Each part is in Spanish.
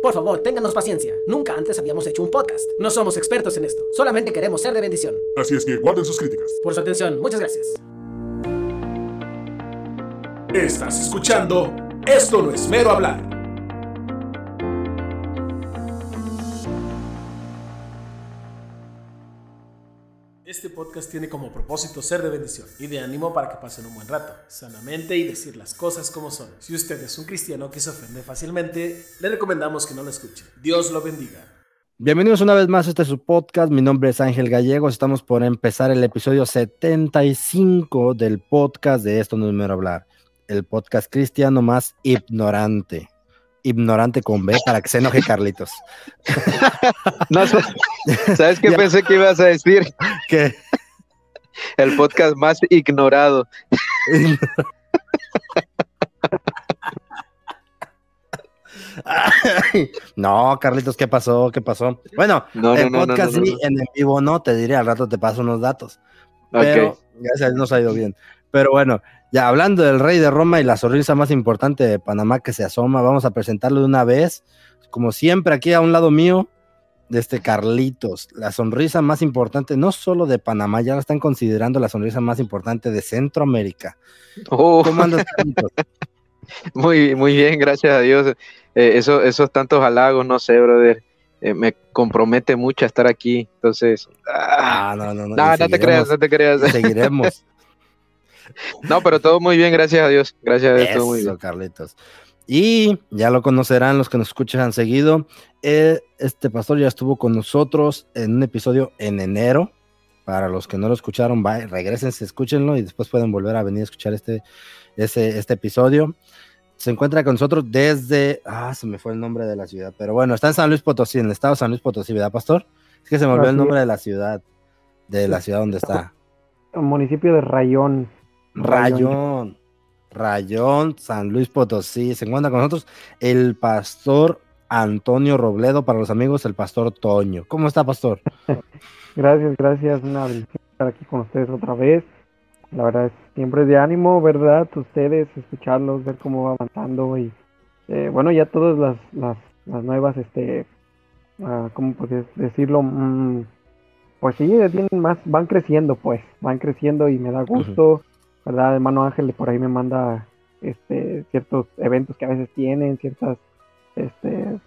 Por favor, ténganos paciencia. Nunca antes habíamos hecho un podcast. No somos expertos en esto. Solamente queremos ser de bendición. Así es que guarden sus críticas. Por su atención, muchas gracias. Estás escuchando Esto no es mero hablar. Este podcast tiene como propósito ser de bendición y de ánimo para que pasen un buen rato, sanamente y decir las cosas como son. Si usted es un cristiano que se ofende fácilmente, le recomendamos que no lo escuche. Dios lo bendiga. Bienvenidos una vez más a este su podcast. Mi nombre es Ángel Gallegos. Estamos por empezar el episodio 75 del podcast de Esto no es mero hablar. El podcast cristiano más ignorante ignorante con B para que se enoje Carlitos. no, ¿Sabes qué pensé que ibas a decir? Que el podcast más ignorado. no, Carlitos, ¿qué pasó? ¿Qué pasó? Bueno, el podcast sí, en el vivo no, te diré, al rato te paso unos datos. Pero gracias nos ha ido bien. Pero bueno, ya hablando del rey de Roma y la sonrisa más importante de Panamá que se asoma, vamos a presentarlo de una vez. Como siempre, aquí a un lado mío, de este Carlitos, la sonrisa más importante, no solo de Panamá, ya la están considerando la sonrisa más importante de Centroamérica. Oh. ¿Cómo andas, Carlitos? Muy, muy bien, gracias a Dios. Eh, eso, esos tantos halagos, no sé, brother. Eh, me compromete mucho a estar aquí. Entonces, ah, no, no, no. No, no te creas, no te creas. Seguiremos. No, pero todo muy bien, gracias a Dios. Gracias a Dios, todo muy bien. Carlitos. Y ya lo conocerán los que nos escuchan seguido. Eh, este pastor ya estuvo con nosotros en un episodio en enero. Para los que no lo escucharon, regresen, escúchenlo y después pueden volver a venir a escuchar este, este episodio. Se encuentra con nosotros desde. Ah, se me fue el nombre de la ciudad. Pero bueno, está en San Luis Potosí, en el estado de San Luis Potosí, ¿verdad, pastor? Es que se me olvidó el nombre de la ciudad. De la ciudad donde está. El municipio de Rayón. Rayón. Rayón, San Luis Potosí. Se encuentra con nosotros el pastor Antonio Robledo, para los amigos, el pastor Toño. ¿Cómo está, pastor? gracias, gracias. Una estar aquí con ustedes otra vez. La verdad es siempre de ánimo, ¿verdad? Ustedes, escucharlos, ver cómo va avanzando y, eh, bueno, ya todas las, las, las nuevas, este, uh, ¿cómo puedes decirlo? Mm, pues sí, tienen más, van creciendo, pues, van creciendo y me da gusto. ¿Verdad? Hermano Ángel por ahí me manda este, ciertos eventos que a veces tienen, ciertas, este,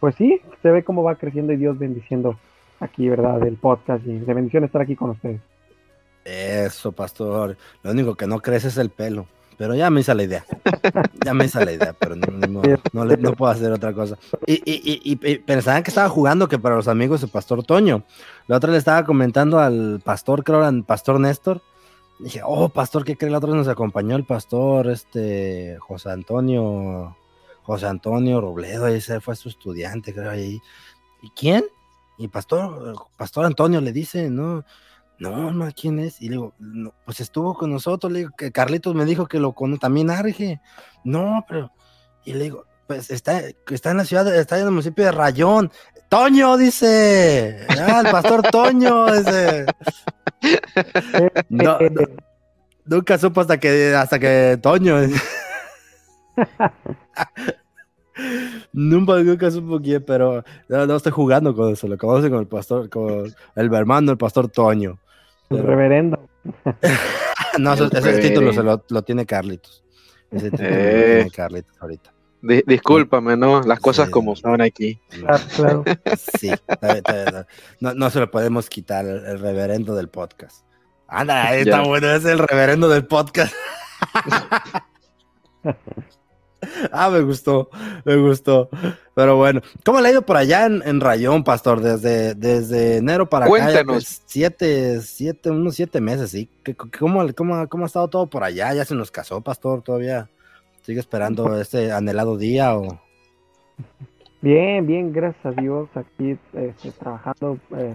pues sí, se ve cómo va creciendo y Dios bendiciendo aquí, ¿verdad? Del podcast y de bendición estar aquí con ustedes. Eso, pastor. Lo único que no crece es el pelo. Pero ya me hice la idea. Ya me hice la idea, pero no, no, puedo hacer otra cosa. Y, y, y, pensaban que estaba jugando que para los amigos el pastor Toño. La otra le estaba comentando al pastor, creo, al pastor Néstor, dije, oh, pastor, ¿qué cree? La otra vez nos acompañó el pastor, este, José Antonio, José Antonio Robledo, ese fue su estudiante, creo, ahí. ¿Y quién? Y pastor, pastor Antonio le dice, no, no, no, ¿quién es? Y le digo, pues estuvo con nosotros, le digo, que Carlitos me dijo que lo con también Arge. No, pero, y le digo, pues está, está en la ciudad, está en el municipio de Rayón. Toño, dice. Ah, el pastor Toño, dice. No, nunca supo hasta que, hasta que Toño. nunca, nunca supo quién, pero no, estoy jugando con eso. Lo conoce con el pastor, con el hermano, el pastor Toño. El reverendo. no, ese, título se lo, lo, tiene Carlitos. Ese título lo tiene eh. Carlitos ahorita discúlpame, ¿no? Las cosas como son aquí. Claro, Sí, no, no, se lo podemos quitar el, reverendo del podcast. Anda, está bueno, es el reverendo del podcast. ah, me gustó, me gustó. Pero bueno, ¿cómo le ha ido por allá en, Rayón, pastor? Desde, desde enero para acá. Pues, siete, siete, unos siete meses, ¿sí? ¿Cómo, cómo, ¿Cómo ha estado todo por allá? ¿Ya se nos casó, pastor, todavía? ¿Sigue esperando este anhelado día o...? Bien, bien, gracias a Dios, aquí este, trabajando. Eh,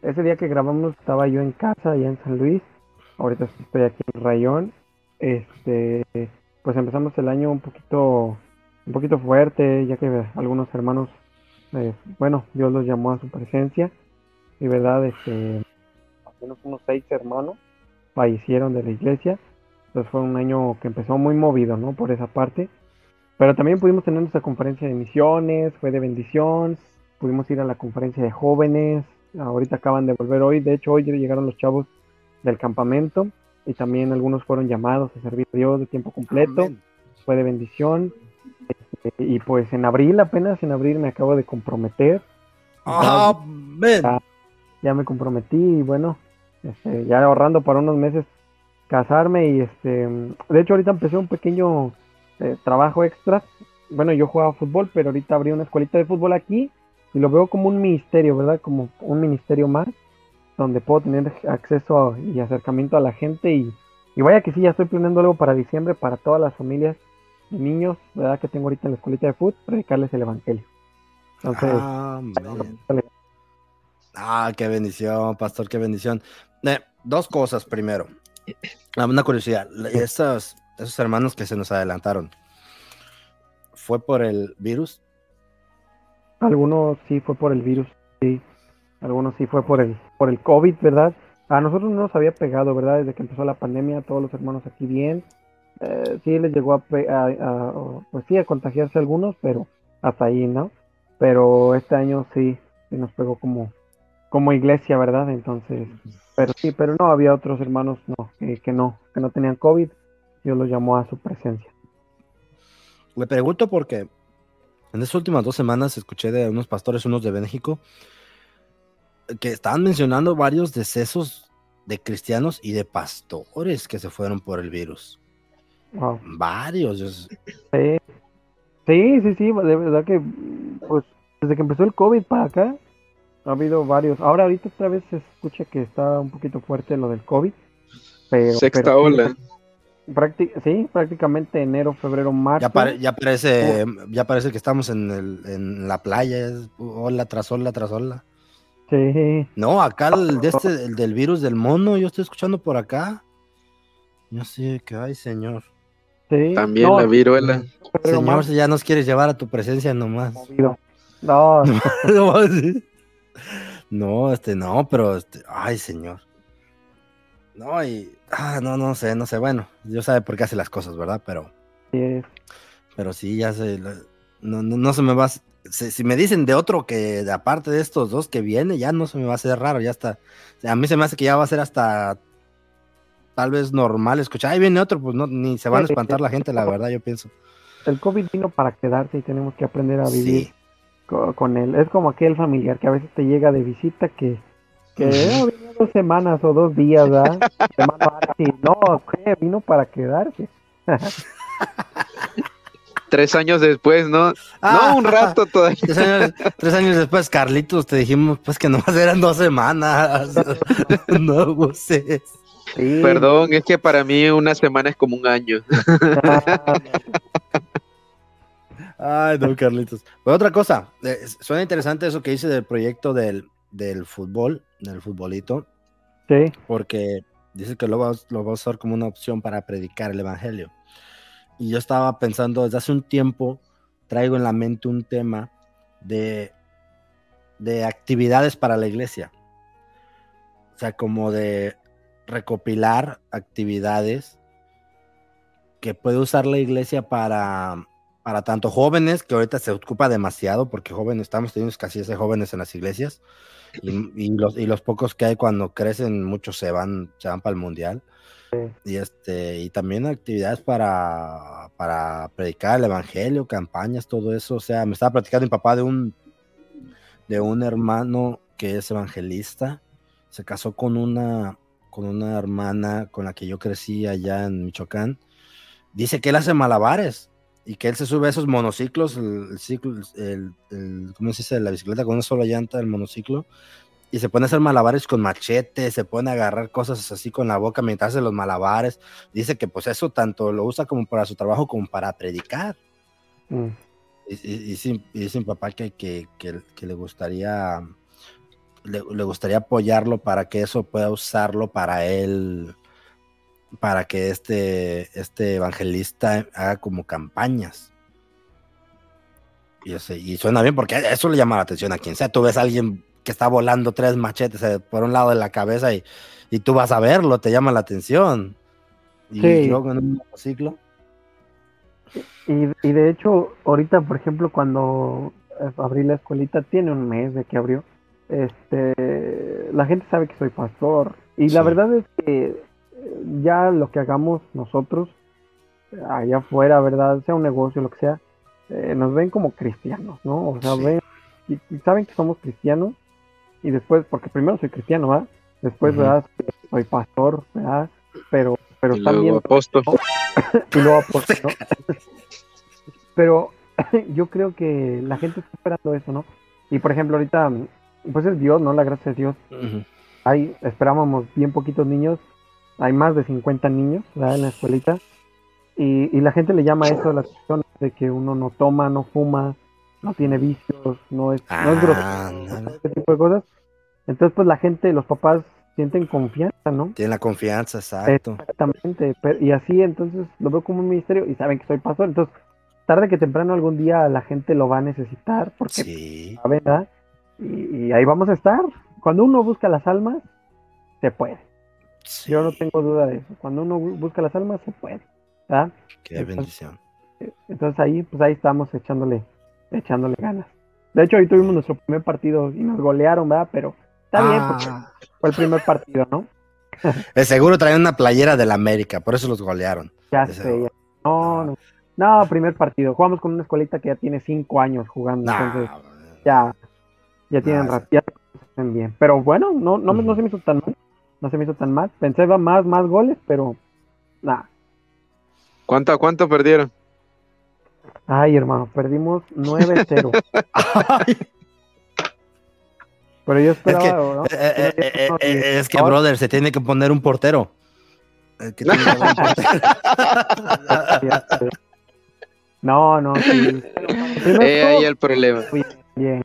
ese día que grabamos estaba yo en casa, allá en San Luis. Ahorita estoy aquí en Rayón. Este, pues empezamos el año un poquito, un poquito fuerte, ya que algunos hermanos, eh, bueno, Dios los llamó a su presencia. Y verdad, este, al menos unos seis hermanos fallecieron de la iglesia. Entonces fue un año que empezó muy movido, ¿no? Por esa parte. pero también pudimos tener nuestra conferencia de misiones, fue de bendición, pudimos ir a la conferencia de jóvenes, ahorita acaban de volver hoy, de hecho hoy llegaron los chavos del campamento y también algunos fueron llamados a servir a Dios de tiempo completo, fue de bendición. Este, y pues en abril, apenas en abril me acabo de comprometer. Amén. Ya, me comprometí y bueno, este, ya ahorrando para unos meses casarme y este, de hecho ahorita empecé un pequeño eh, trabajo extra. Bueno, yo jugaba fútbol, pero ahorita abrí una escuelita de fútbol aquí y lo veo como un ministerio, ¿verdad? Como un ministerio más, donde puedo tener acceso y acercamiento a la gente y, y vaya que sí, ya estoy planeando algo para diciembre para todas las familias de niños, ¿verdad? Que tengo ahorita en la escuelita de fútbol, predicarles el evangelio. Entonces, ah, ah, qué bendición, pastor, qué bendición. Eh, dos cosas primero. Ah, una curiosidad, esos, esos hermanos que se nos adelantaron, ¿fue por el virus? Algunos sí fue por el virus, sí. Algunos sí fue por el, por el COVID, ¿verdad? A nosotros no nos había pegado, ¿verdad? Desde que empezó la pandemia, todos los hermanos aquí bien. Eh, sí les llegó a, pues sí, a contagiarse algunos, pero hasta ahí, ¿no? Pero este año sí, sí nos pegó como, como iglesia, ¿verdad? Entonces, pero sí, pero no, había otros hermanos no, que, no, que no tenían COVID, Dios los llamó a su presencia. Le pregunto porque en estas últimas dos semanas escuché de unos pastores, unos de México, que estaban mencionando varios decesos de cristianos y de pastores que se fueron por el virus. Varios. Sí. sí, sí, sí, de verdad que, pues, desde que empezó el COVID para acá, ha habido varios. Ahora, ahorita otra vez se escucha que está un poquito fuerte lo del COVID. Pero, Sexta ola. sí, prácticamente enero, febrero, marzo. Ya, parece, ya parece que estamos en, el, en la playa, ola tras ola tras ola. Sí. No, acá el, de este, el del virus del mono, yo estoy escuchando por acá. Yo sé que, ay, señor. También la viruela. Señor, si ya nos quieres llevar a tu presencia nomás. No. no, este, no, pero, este, ay, señor. No, y, ah, no, no sé, no sé, bueno, yo sabe por qué hace las cosas, ¿verdad? Pero, sí. pero sí, ya sé, no, no, no se me va, si, si, me dicen de otro que, de aparte de estos dos que viene, ya no se me va a hacer raro, ya está, a mí se me hace que ya va a ser hasta tal vez normal escuchar, ahí viene otro, pues no, ni se van a espantar la gente, la verdad, yo pienso. El COVID vino para quedarse y tenemos que aprender a vivir con, él. Es como aquel familiar que a veces te llega de visita que, que oh, vino dos semanas o dos días, ¿verdad? no, vino para quedarse. tres años después, ¿no? no, un rato todavía. Tres años, después, Carlitos, te dijimos pues que nomás eran dos semanas. no sé. Perdón, es que para mí una semana es como un año. Ay, no, Carlitos. Pues otra cosa, eh, suena interesante eso que dice del proyecto del, del fútbol, del futbolito. Sí. Porque dice que lo va, lo va a usar como una opción para predicar el evangelio. Y yo estaba pensando desde hace un tiempo, traigo en la mente un tema de, de actividades para la iglesia. O sea, como de recopilar actividades que puede usar la iglesia para, para tanto jóvenes, que ahorita se ocupa demasiado, porque jóvenes, estamos teniendo casi ese jóvenes en las iglesias, y, los, y los pocos que hay cuando crecen, muchos se van, se van para el mundial. Y este, y también actividades para, para predicar el evangelio, campañas, todo eso. O sea, me estaba platicando mi papá de un de un hermano que es evangelista. Se casó con una, con una hermana con la que yo crecí allá en Michoacán. Dice que él hace malabares y que él se sube a esos monociclos, el, ciclo, el, ¿cómo se dice? La bicicleta con una sola llanta, el monociclo, y se pone a hacer malabares con machete, se pone a agarrar cosas así con la boca mientras hace los malabares. Dice que pues eso tanto lo usa como para su trabajo como para predicar. Mm. Y, y, dice mi papá que, que, que le gustaría le, gustaría apoyarlo para que eso pueda usarlo para él, para que este, este evangelista haga como campañas. Y, y suena bien porque eso le llama la atención a quien sea. Tú ves a alguien que está volando tres machetes eh, por un lado de la cabeza y, y tú vas a verlo, te llama la atención. Y luego en un ciclo. Y, y de hecho, ahorita, por ejemplo, cuando abrí la escuelita, tiene un mes de que abrió, este, la gente sabe que soy pastor. Y la verdad es que eh, ya lo que hagamos nosotros, allá afuera, ¿verdad? Sea un negocio, lo que sea, eh, nos ven como cristianos, ¿no? O sea, ven, y, saben que somos cristianos, y después, porque primero soy cristiano, ¿verdad? Después, ¿verdad? Soy pastor, ¿verdad? Pero, pero y también... Luego apóstol. y luego apóstol, ¿no? pero yo creo que la gente está esperando eso, ¿no? Y por ejemplo, ahorita, pues es Dios, ¿no? La gracia de Dios. Hay, esperábamos bien poquitos niños, hay más de 50 niños ¿verdad? en la escuelita. Y, y, la gente le llama eso la cuestión de que uno no toma, no fuma, no tiene vicios, no es, no es grosero, ese tipo de cosas. Entonces, pues la gente, los papás sienten confianza, ¿no? Tienen la confianza, exacto. Exactamente. y así, entonces, lo veo como un ministerio y saben que soy pastor. Entonces, tarde que temprano algún día la gente lo va a necesitar, porque, sí. ¿verdad? Y, y, ahí vamos a estar. Cuando uno busca las almas, se puede. Yo no tengo duda de eso. Cuando uno busca las almas, se puede. ¿verdad? Qué bendición. Entonces ahí, pues ahí estamos echándole, echándole ganas. De hecho, hoy tuvimos nuestro primer partido y nos golearon, ¿verdad? Pero está bien, porque ah. fue el primer partido, ¿no? De seguro traían una playera del América, por eso los golearon. Ya sé, ya. No, no. No, primer partido. Jugamos con una escuelita que ya tiene cinco años jugando, entonces ya, ya tienen ya bien. Pero bueno, no, no, no se me hizo tan mal. No se me hizo tan mal. Pensé iba más, más goles, pero nada. ¿Cuánto, ¿Cuánto perdieron? Ay, hermano, perdimos 9-0. Pero yo esperaba, es que, ¿no? Eh, eh, eh, es que, brother, se tiene que poner un portero. Que tiene que un portero. no, no. Sí. Eh, ahí el problema. Bien.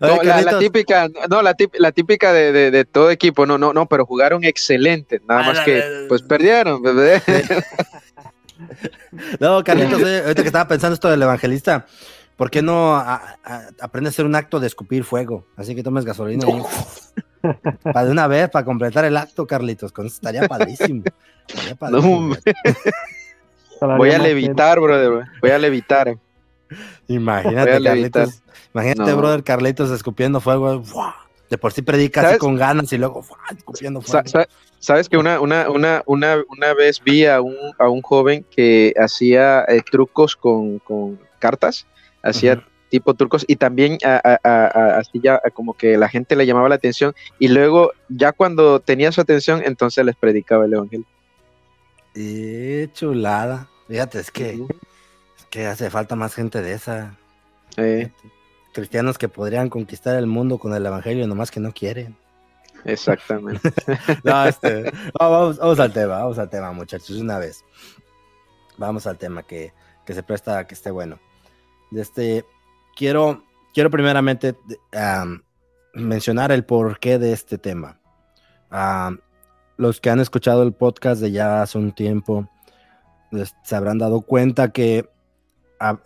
No, la, la, típica, no, la, típica, la típica de, de, de, todo equipo, no, no, no, pero jugaron excelente, nada más que, pues perdieron, bebé. No, Carlitos, ahorita que estaba pensando esto del evangelista, ¿por qué no aprende a hacer un acto de escupir fuego? Así que tomes gasolina y para de una vez, para completar el acto, Carlitos, con eso estaría padrísimo. Estaría padrísimo. No, voy a levitar, brother, voy a levitar. Imagínate, Carlitos. Imagínate, brother, Carlitos escupiendo fuego. De por sí predica así con ganas y luego escupiendo fuego. Sabes que una, una, una, una, una vez vi a un, a un joven que hacía eh, trucos con, con, cartas, hacía tipo trucos y también así ya como que la gente le llamaba la atención y luego ya cuando tenía su atención entonces les predicaba el evangelio. Y chulada. Fíjate, es que, que hace falta más gente de esa. Cristianos que podrían conquistar el mundo con el evangelio, nomás que no quieren. Exactamente. Este, vamos, vamos, al tema, vamos al tema, muchachos, una vez. Vamos al tema que, que se presta a que esté bueno. Este, quiero, quiero primeramente mencionar el porqué de este tema. los que han escuchado el podcast de ya hace un tiempo se habrán dado cuenta que,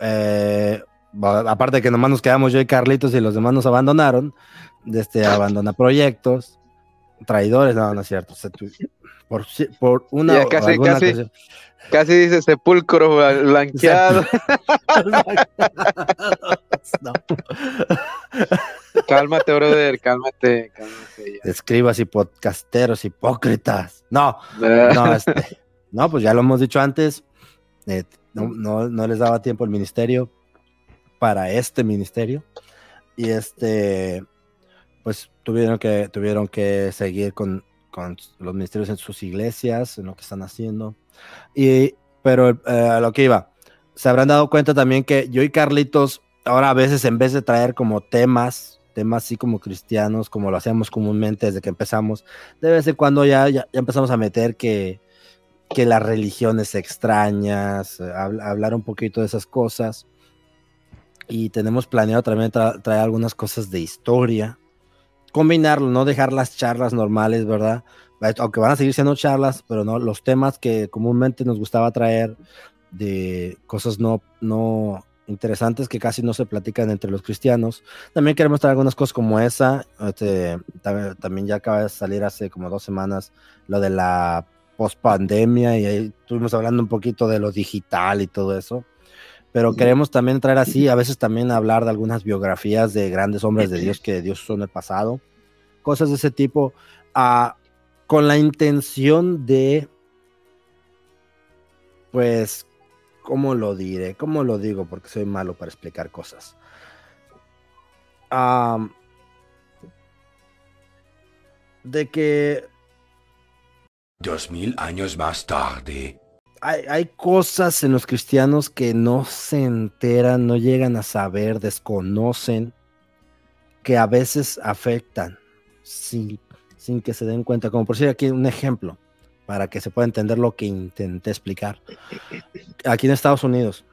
eh, aparte de que nomás nos quedamos yo y Carlitos y los demás nos abandonaron, de este abandona proyectos, traidores, no, no es cierto. por, por una casi, casi, casi, dice sepulcro blanqueado. no. cálmate, brother, cálmate, cálmate. Escribas y podcasteros hipócritas. No, no, este, no, pues ya lo hemos dicho antes. Eh, no, no, no les daba tiempo el ministerio para este ministerio. Y este, pues tuvieron que, tuvieron que seguir con, con los ministerios en sus iglesias, en lo que están haciendo. Y, pero eh, a lo que iba, se habrán dado cuenta también que yo y Carlitos, ahora a veces en vez de traer como temas, temas así como cristianos, como lo hacemos comúnmente desde que empezamos, de vez en cuando ya, ya, empezamos a meter que, que las religiones extrañas, eh, hablar un poquito de esas cosas. Y tenemos planeado también traer algunas cosas de historia, combinarlo, no dejar las charlas normales, ¿verdad? Aunque van a seguir siendo charlas, pero no los temas que comúnmente nos gustaba traer de cosas no, no interesantes que casi no se platican entre los cristianos. También queremos traer algunas cosas como esa. Este, también ya acaba de salir hace como dos semanas lo de la post pandemia y ahí estuvimos hablando un poquito de lo digital y todo eso. Pero queremos también traer así, a veces también hablar de algunas biografías de grandes hombres de Dios que Dios usó en el pasado, cosas de ese tipo, ah, con la intención de, pues, ¿cómo lo diré? ¿Cómo lo digo? Porque soy malo para explicar cosas. de que Dos mil años más tarde. Hay, cosas en los cristianos que no se enteran, no llegan a saber, desconocen, que a veces afectan sin, sin que se den cuenta. Como por decir aquí un ejemplo, para que se pueda entender lo que intenté explicar. Aquí en Estados Unidos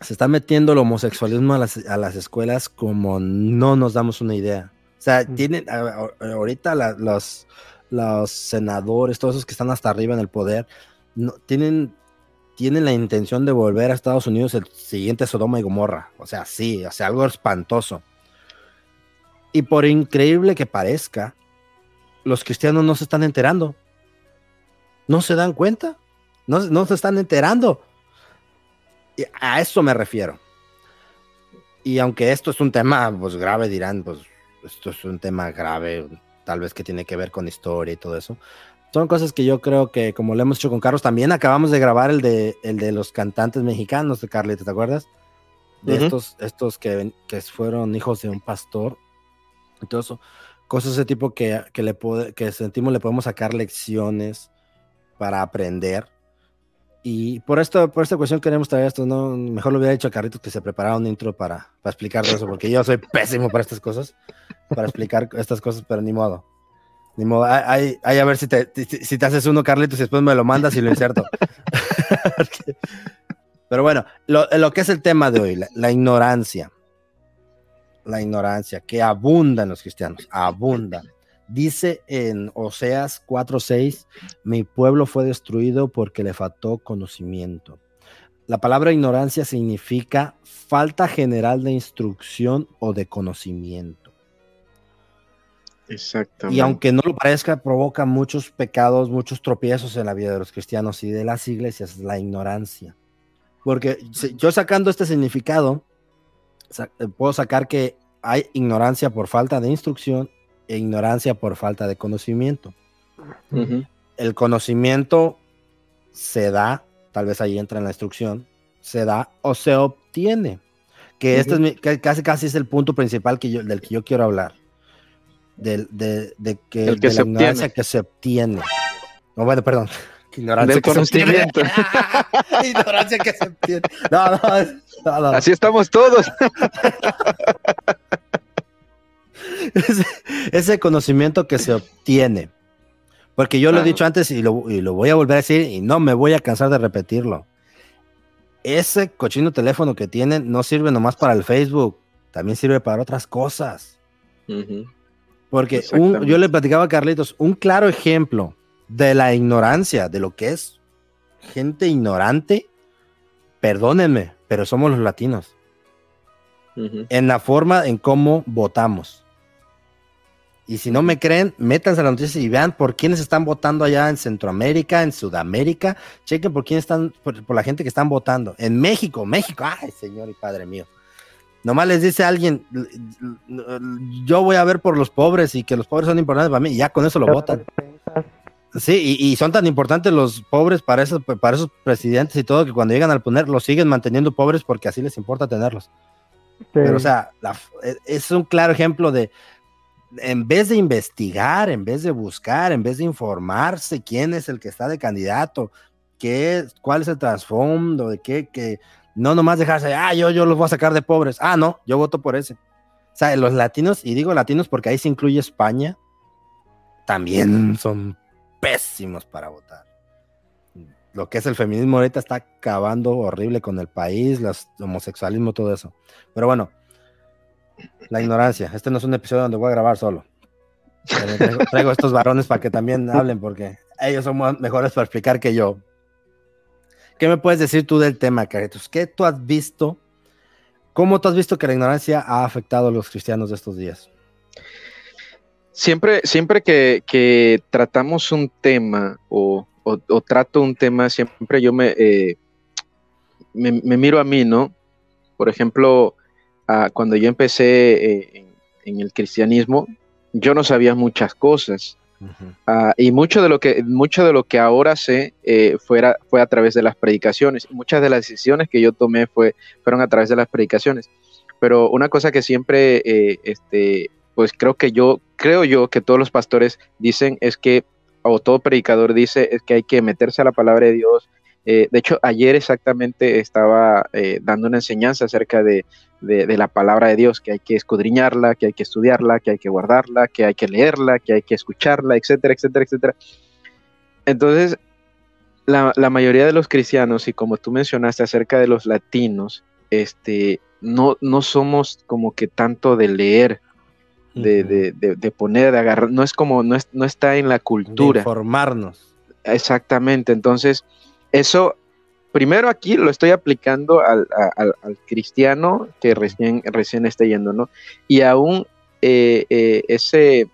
se está metiendo el homosexualismo a las, a las escuelas como no nos damos una idea. O sea, tienen ahorita los los senadores, todos esos que están hasta arriba en el poder, tienen, tienen la intención de volver a Estados Unidos el siguiente Sodoma y Gomorra. O sea, sí, o sea, algo espantoso. Y por increíble que parezca, los cristianos no se están enterando. No se dan cuenta. No, no se están enterando. Y a eso me refiero. Y aunque esto es un tema pues, grave, dirán, pues esto es un tema grave, tal vez que tiene que ver con historia y todo eso. Son cosas que yo creo que, como lo hemos hecho con Carlos, también acabamos de grabar el de, el de los cantantes mexicanos de Carlita, ¿te acuerdas? De estos, estos que, que, fueron hijos de un pastor. Y todo eso. Cosas de ese tipo que, que, le que sentimos le podemos sacar lecciones para aprender. Y por, esto, por esta cuestión queremos traer esto, ¿no? Mejor lo hubiera dicho a Carlitos que se preparara un intro para, para explicar eso, porque yo soy pésimo para estas cosas, para explicar estas cosas, pero ni modo. Ni modo. Hay a ver si te, si te haces uno, Carlitos, y después me lo mandas y lo inserto. pero bueno, lo, lo, que es el tema de hoy, la, ignorancia. La ignorancia que abunda en los cristianos, abunda. Dice en Oseas 4:6, mi pueblo fue destruido porque le faltó conocimiento. La palabra ignorancia significa falta general de instrucción o de conocimiento. Exactamente. Y aunque no lo parezca, provoca muchos pecados, muchos tropiezos en la vida de los cristianos y de las iglesias, la ignorancia. Porque yo sacando este significado, puedo sacar que hay ignorancia por falta de instrucción e ignorancia por falta de conocimiento. El conocimiento se da, tal vez ahí entra en la instrucción, se da o se obtiene. Que este es casi casi es el punto principal que yo, del que yo quiero hablar. de, que, el que la ignorancia que se obtiene. No, bueno, perdón. Ignorancia del conocimiento. ignorancia que se obtiene. no, no, Así estamos todos. ese, conocimiento que se obtiene. Porque yo lo he dicho antes y lo, voy a volver a decir y no me voy a cansar de repetirlo. Ese cochino teléfono que tienen no sirve nomás para el Facebook, también sirve para otras cosas. Porque yo le platicaba a Carlitos, un claro ejemplo de la ignorancia, de lo que es gente ignorante, perdónenme, pero somos los latinos. En la forma en cómo votamos. Y si no me creen, métanse a la noticia y vean por quiénes están votando allá en Centroamérica, en Sudamérica. Chequen por quién están, por, la gente que están votando. En México, México, ay, Señor y Padre mío. Nomás les dice alguien, yo voy a ver por los pobres y que los pobres son importantes para mí, y ya con eso lo votan. Sí, y, son tan importantes los pobres para esos, para esos presidentes y todo que cuando llegan al poner los siguen manteniendo pobres porque así les importa tenerlos. Pero, o sea, e, es un claro ejemplo de, en vez de investigar, en vez de buscar, en vez de informarse quién es el que está de candidato, qué, cuál es el trasfondo, de qué, que no nomás dejarse, ah, yo, yo los voy a sacar de pobres, ah, no, yo voto por ese. O sea, los latinos, y digo latinos porque ahí se incluye España, también son pésimos para votar. Lo que es el feminismo ahorita está acabando horrible con el país, los homosexualismo, todo eso. Pero bueno, la ignorancia. Este no es un episodio donde voy a grabar solo. Traigo, estos varones para que también hablen porque ellos son mejores para explicar que yo. ¿Qué me puedes decir tú del tema, Caritos? ¿Qué tú has visto? ¿Cómo tú has visto que la ignorancia ha afectado a los cristianos de estos días? Siempre, siempre que, tratamos un tema o trato un tema, siempre yo me, eh, me, miro a mí, ¿no? Por ejemplo, cuando yo empecé eh, en, el cristianismo, yo no sabía muchas cosas. Ah, y mucho de lo que mucho de lo que ahora sé eh, fuera, fue a través de las predicaciones. Muchas de las decisiones que yo tomé fue, fueron a través de las predicaciones. Pero una cosa que siempre, este, pues creo que yo, creo yo que todos los pastores dicen es que o todo predicador dice es que hay que meterse a la palabra de Dios. Eh, de hecho, ayer exactamente estaba eh, dando una enseñanza acerca de, la palabra de Dios, que hay que escudriñarla, que hay que estudiarla, que hay que guardarla, que hay que leerla, que hay que escucharla, etcétera, etcétera, etcétera. Entonces, la, mayoría de los cristianos, y como tú mencionaste acerca de los latinos, este, no, no somos como que tanto de leer, de, poner, de agarrar, no es como, no, no está en la cultura. De informarnos. Exactamente, entonces eso, primero aquí lo estoy aplicando al, cristiano que recién, recién está yendo, ¿no? Y aún eh, eh, ese,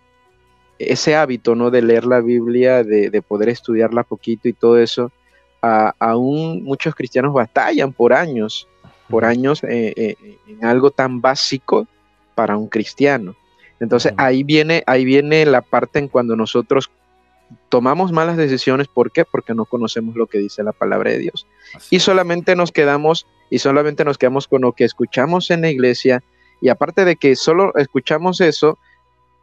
ese hábito, ¿no? De leer la Biblia, de, poder estudiarla poquito y todo eso, aún muchos cristianos batallan por años, por años eh, en algo tan básico para un cristiano. Entonces ahí viene, ahí viene la parte en cuando nosotros tomamos malas decisiones, ¿por qué? Porque no conocemos lo que dice la palabra de Dios. y solamente nos quedamos, y solamente nos quedamos con lo que escuchamos en la iglesia, y aparte de que solo escuchamos eso,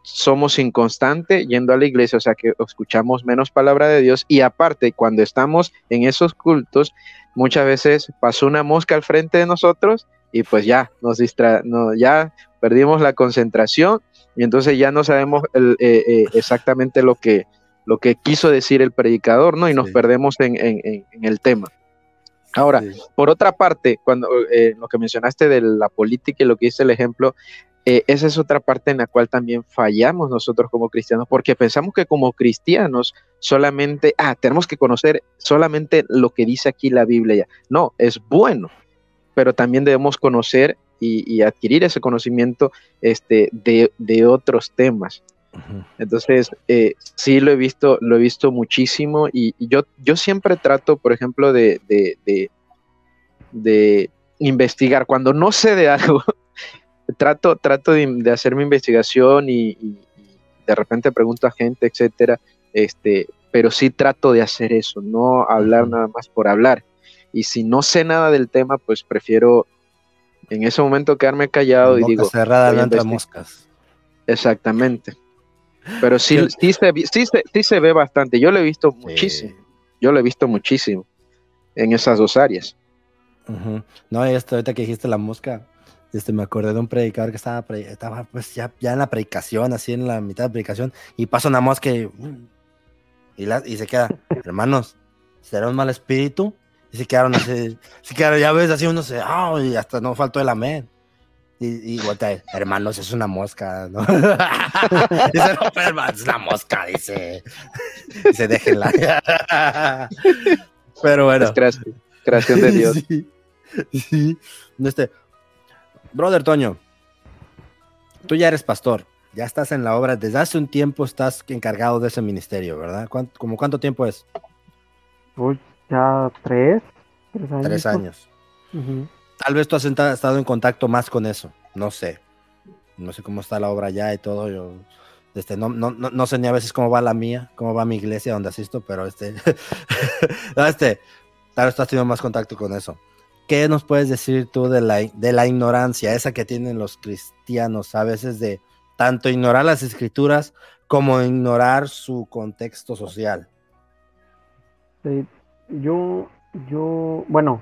somos inconstantes yendo a la iglesia, o sea que escuchamos menos palabra de Dios, y aparte, cuando estamos en esos cultos, muchas veces pasó una mosca al frente de nosotros, y pues ya nos distra no, ya perdimos la concentración y entonces ya no sabemos eh, eh, exactamente lo que, lo que quiso decir el predicador, ¿no? Y nos perdemos en, el tema. Ahora, por otra parte, cuando eh, lo que mencionaste de la política y lo que dice el ejemplo, esa es otra parte en la cual también fallamos nosotros como cristianos, porque pensamos que como cristianos solamente, ah, tenemos que conocer solamente lo que dice aquí la Biblia. No, es bueno, pero también debemos conocer y, adquirir ese conocimiento este, de, otros temas. Entonces, eh, sí lo he visto, lo he visto muchísimo y, yo, yo siempre trato, por ejemplo, de, de, investigar. Cuando no sé de algo, trato, trato de, hacer mi investigación y, de repente pregunto a gente, etcétera, este, pero sí trato de hacer eso, no hablar nada más por hablar. Y si no sé nada del tema, pues prefiero en ese momento quedarme callado y digo. cerrada de moscas. Exactamente. Pero sí, sí, se, sí, se, ve bastante. Yo lo he visto muchísimo. Yo lo he visto muchísimo en esas dos áreas. No, esto, ahorita que dijiste la mosca, este, me acordé de un predicador que estaba, estaba pues ya, ya en la predicación, así en la mitad de predicación, y pasa una mosca y, y, la, y se queda, hermanos, ¿será un mal espíritu? Y se quedaron así, se quedaron, ya ves, así uno se, ah, y hasta no faltó el amén. Y, y vuelta, hermanos, es una mosca, ¿no? dice, no, pero hermano, es una mosca, dice. Dice, déjenla. pero bueno. Es creación, creación de Dios. Sí, sí. Este, brother Toño, tú ya eres pastor, ya estás en la obra, desde hace un tiempo estás encargado de ese ministerio, ¿verdad? ¿Cuánto, como cuánto tiempo es? Uy, ya tres, tres años. Tres años. Tal vez tú has estado en contacto más con eso, no sé. No sé cómo está la obra ya y todo. Yo este, no, no, no, sé ni a veces cómo va la mía, cómo va mi iglesia donde asisto, pero este, este, tú has tenido más contacto con eso. ¿Qué nos puedes decir tú de la, de la ignorancia, esa que tienen los cristianos a veces de tanto ignorar las escrituras como ignorar su contexto social? Sí, yo, yo, bueno,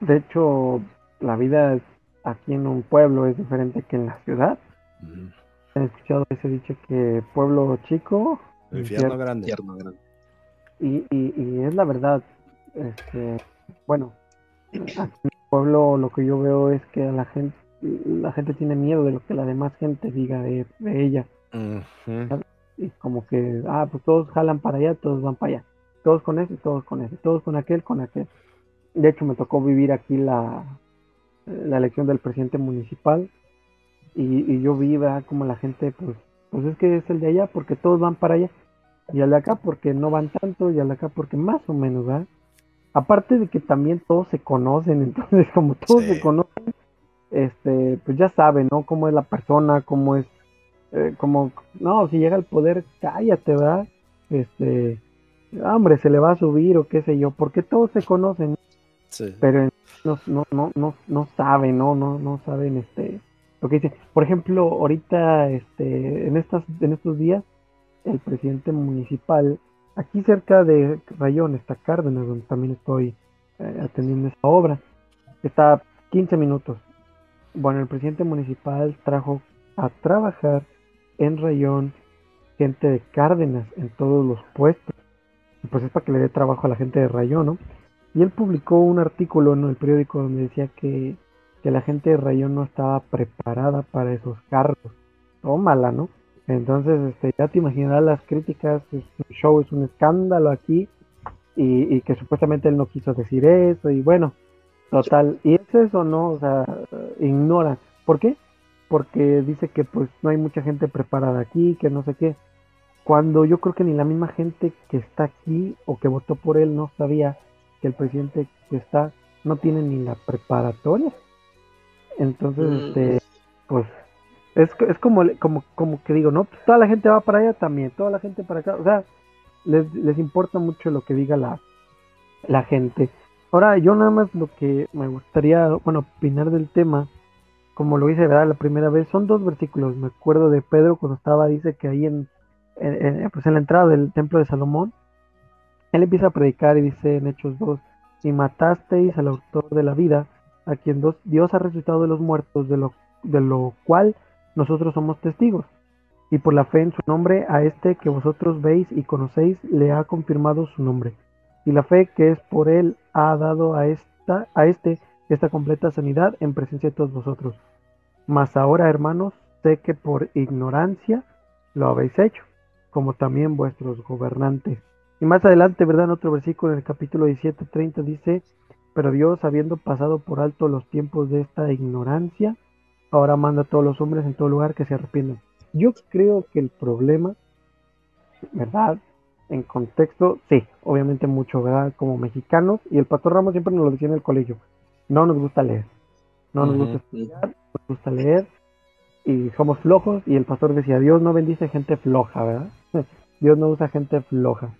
de hecho, la vida aquí en un pueblo es diferente que en la ciudad. He escuchado ese dicho que pueblo chico, infierno, grande. Y, y, y, es la verdad. Este, bueno, aquí en el pueblo lo que yo veo es que la gente, la gente tiene miedo de lo que la demás gente diga de, ella. Y como que, ah, pues todos jalan para allá, todos van para allá todos con ese, todos con ese, todos con aquel, con aquel. De hecho, me tocó vivir aquí la, la elección del presidente municipal y, yo vi como la gente, pues, pues es que es el de allá porque todos van para allá. y al de acá porque no van tanto, y al de acá porque más o menos, ¿verdad? Aparte de que también todos se conocen, entonces como todos se conocen, este, pues ya saben, ¿no? Cómo es la persona, cómo es, eh, como, no, si llega al poder, cállate, ¿verdad? Este, hombre, se le va a subir o qué sé yo, porque todos se conocen, pero no, no, no, no, no saben, ¿no? No, no saben, este, lo que dicen. Por ejemplo, ahorita, este, en estas, en estos días, el presidente municipal, aquí cerca de Rayón, está Cárdenas, donde también estoy eh, atendiendo esta obra, está 15 minutos bueno, el presidente municipal trajo a trabajar en Rayón gente de Cárdenas en todos los puestos. pues es para que le dé trabajo a la gente de Rayón, ¿no? Y él publicó un artículo en el periódico donde decía que, la gente de Rayón no estaba preparada para esos cargos. Tómala, ¿no? Entonces, este, ya te imaginarás las críticas, es un show, es un escándalo aquí, y, y que supuestamente él no quiso decir eso, y bueno, Total, y es eso, ¿no? O sea, ignora. ¿Por qué? Porque dice que pues no hay mucha gente preparada aquí, que no sé qué. Cuando yo creo que ni la misma gente que está aquí o que votó por él no sabía que el presidente que está no tiene ni la preparatoria. Entonces, mm. este, pues es, es como, como, como que digo, no, pues, toda la gente va para allá también, toda la gente para acá, o sea, les, les importa mucho lo que diga la, la gente. Ahora, yo nada más lo que me gustaría, bueno, opinar del tema, como lo hice, ¿verdad? La primera vez, son dos versículos. Me acuerdo de Pedro cuando estaba, dice que ahí en, pues en la entrada del templo de Salomón, él empieza a predicar y dice en Hechos 2, si matasteis al autor de la vida, a quien Dios ha resucitado de los muertos, de lo, cual nosotros somos testigos. Y por la fe en su nombre, a este que vosotros veis y conocéis, le ha confirmado su nombre y la fe que es por él ha dado a, esta, a este esta completa sanidad en presencia de todos vosotros. Mas ahora, hermanos, sé que por ignorancia lo habéis hecho, como también vuestros gobernantes. Y más adelante, ¿verdad? En otro versículo, en el capítulo 17, 30, dice, pero Dios, habiendo pasado por alto los tiempos de esta ignorancia, ahora manda a todos los hombres en todo lugar que se arrepientan. Yo creo que el problema, ¿verdad? en contexto, sí, obviamente mucho, ¿verdad? Como mexicanos, y el pastor Ramos siempre nos lo decía en el colegio, no nos gusta leer, no nos gusta estudiar, no nos gusta leer, y somos flojos, y el pastor decía, Dios no bendice gente floja, ¿verdad? Dios no usa gente floja.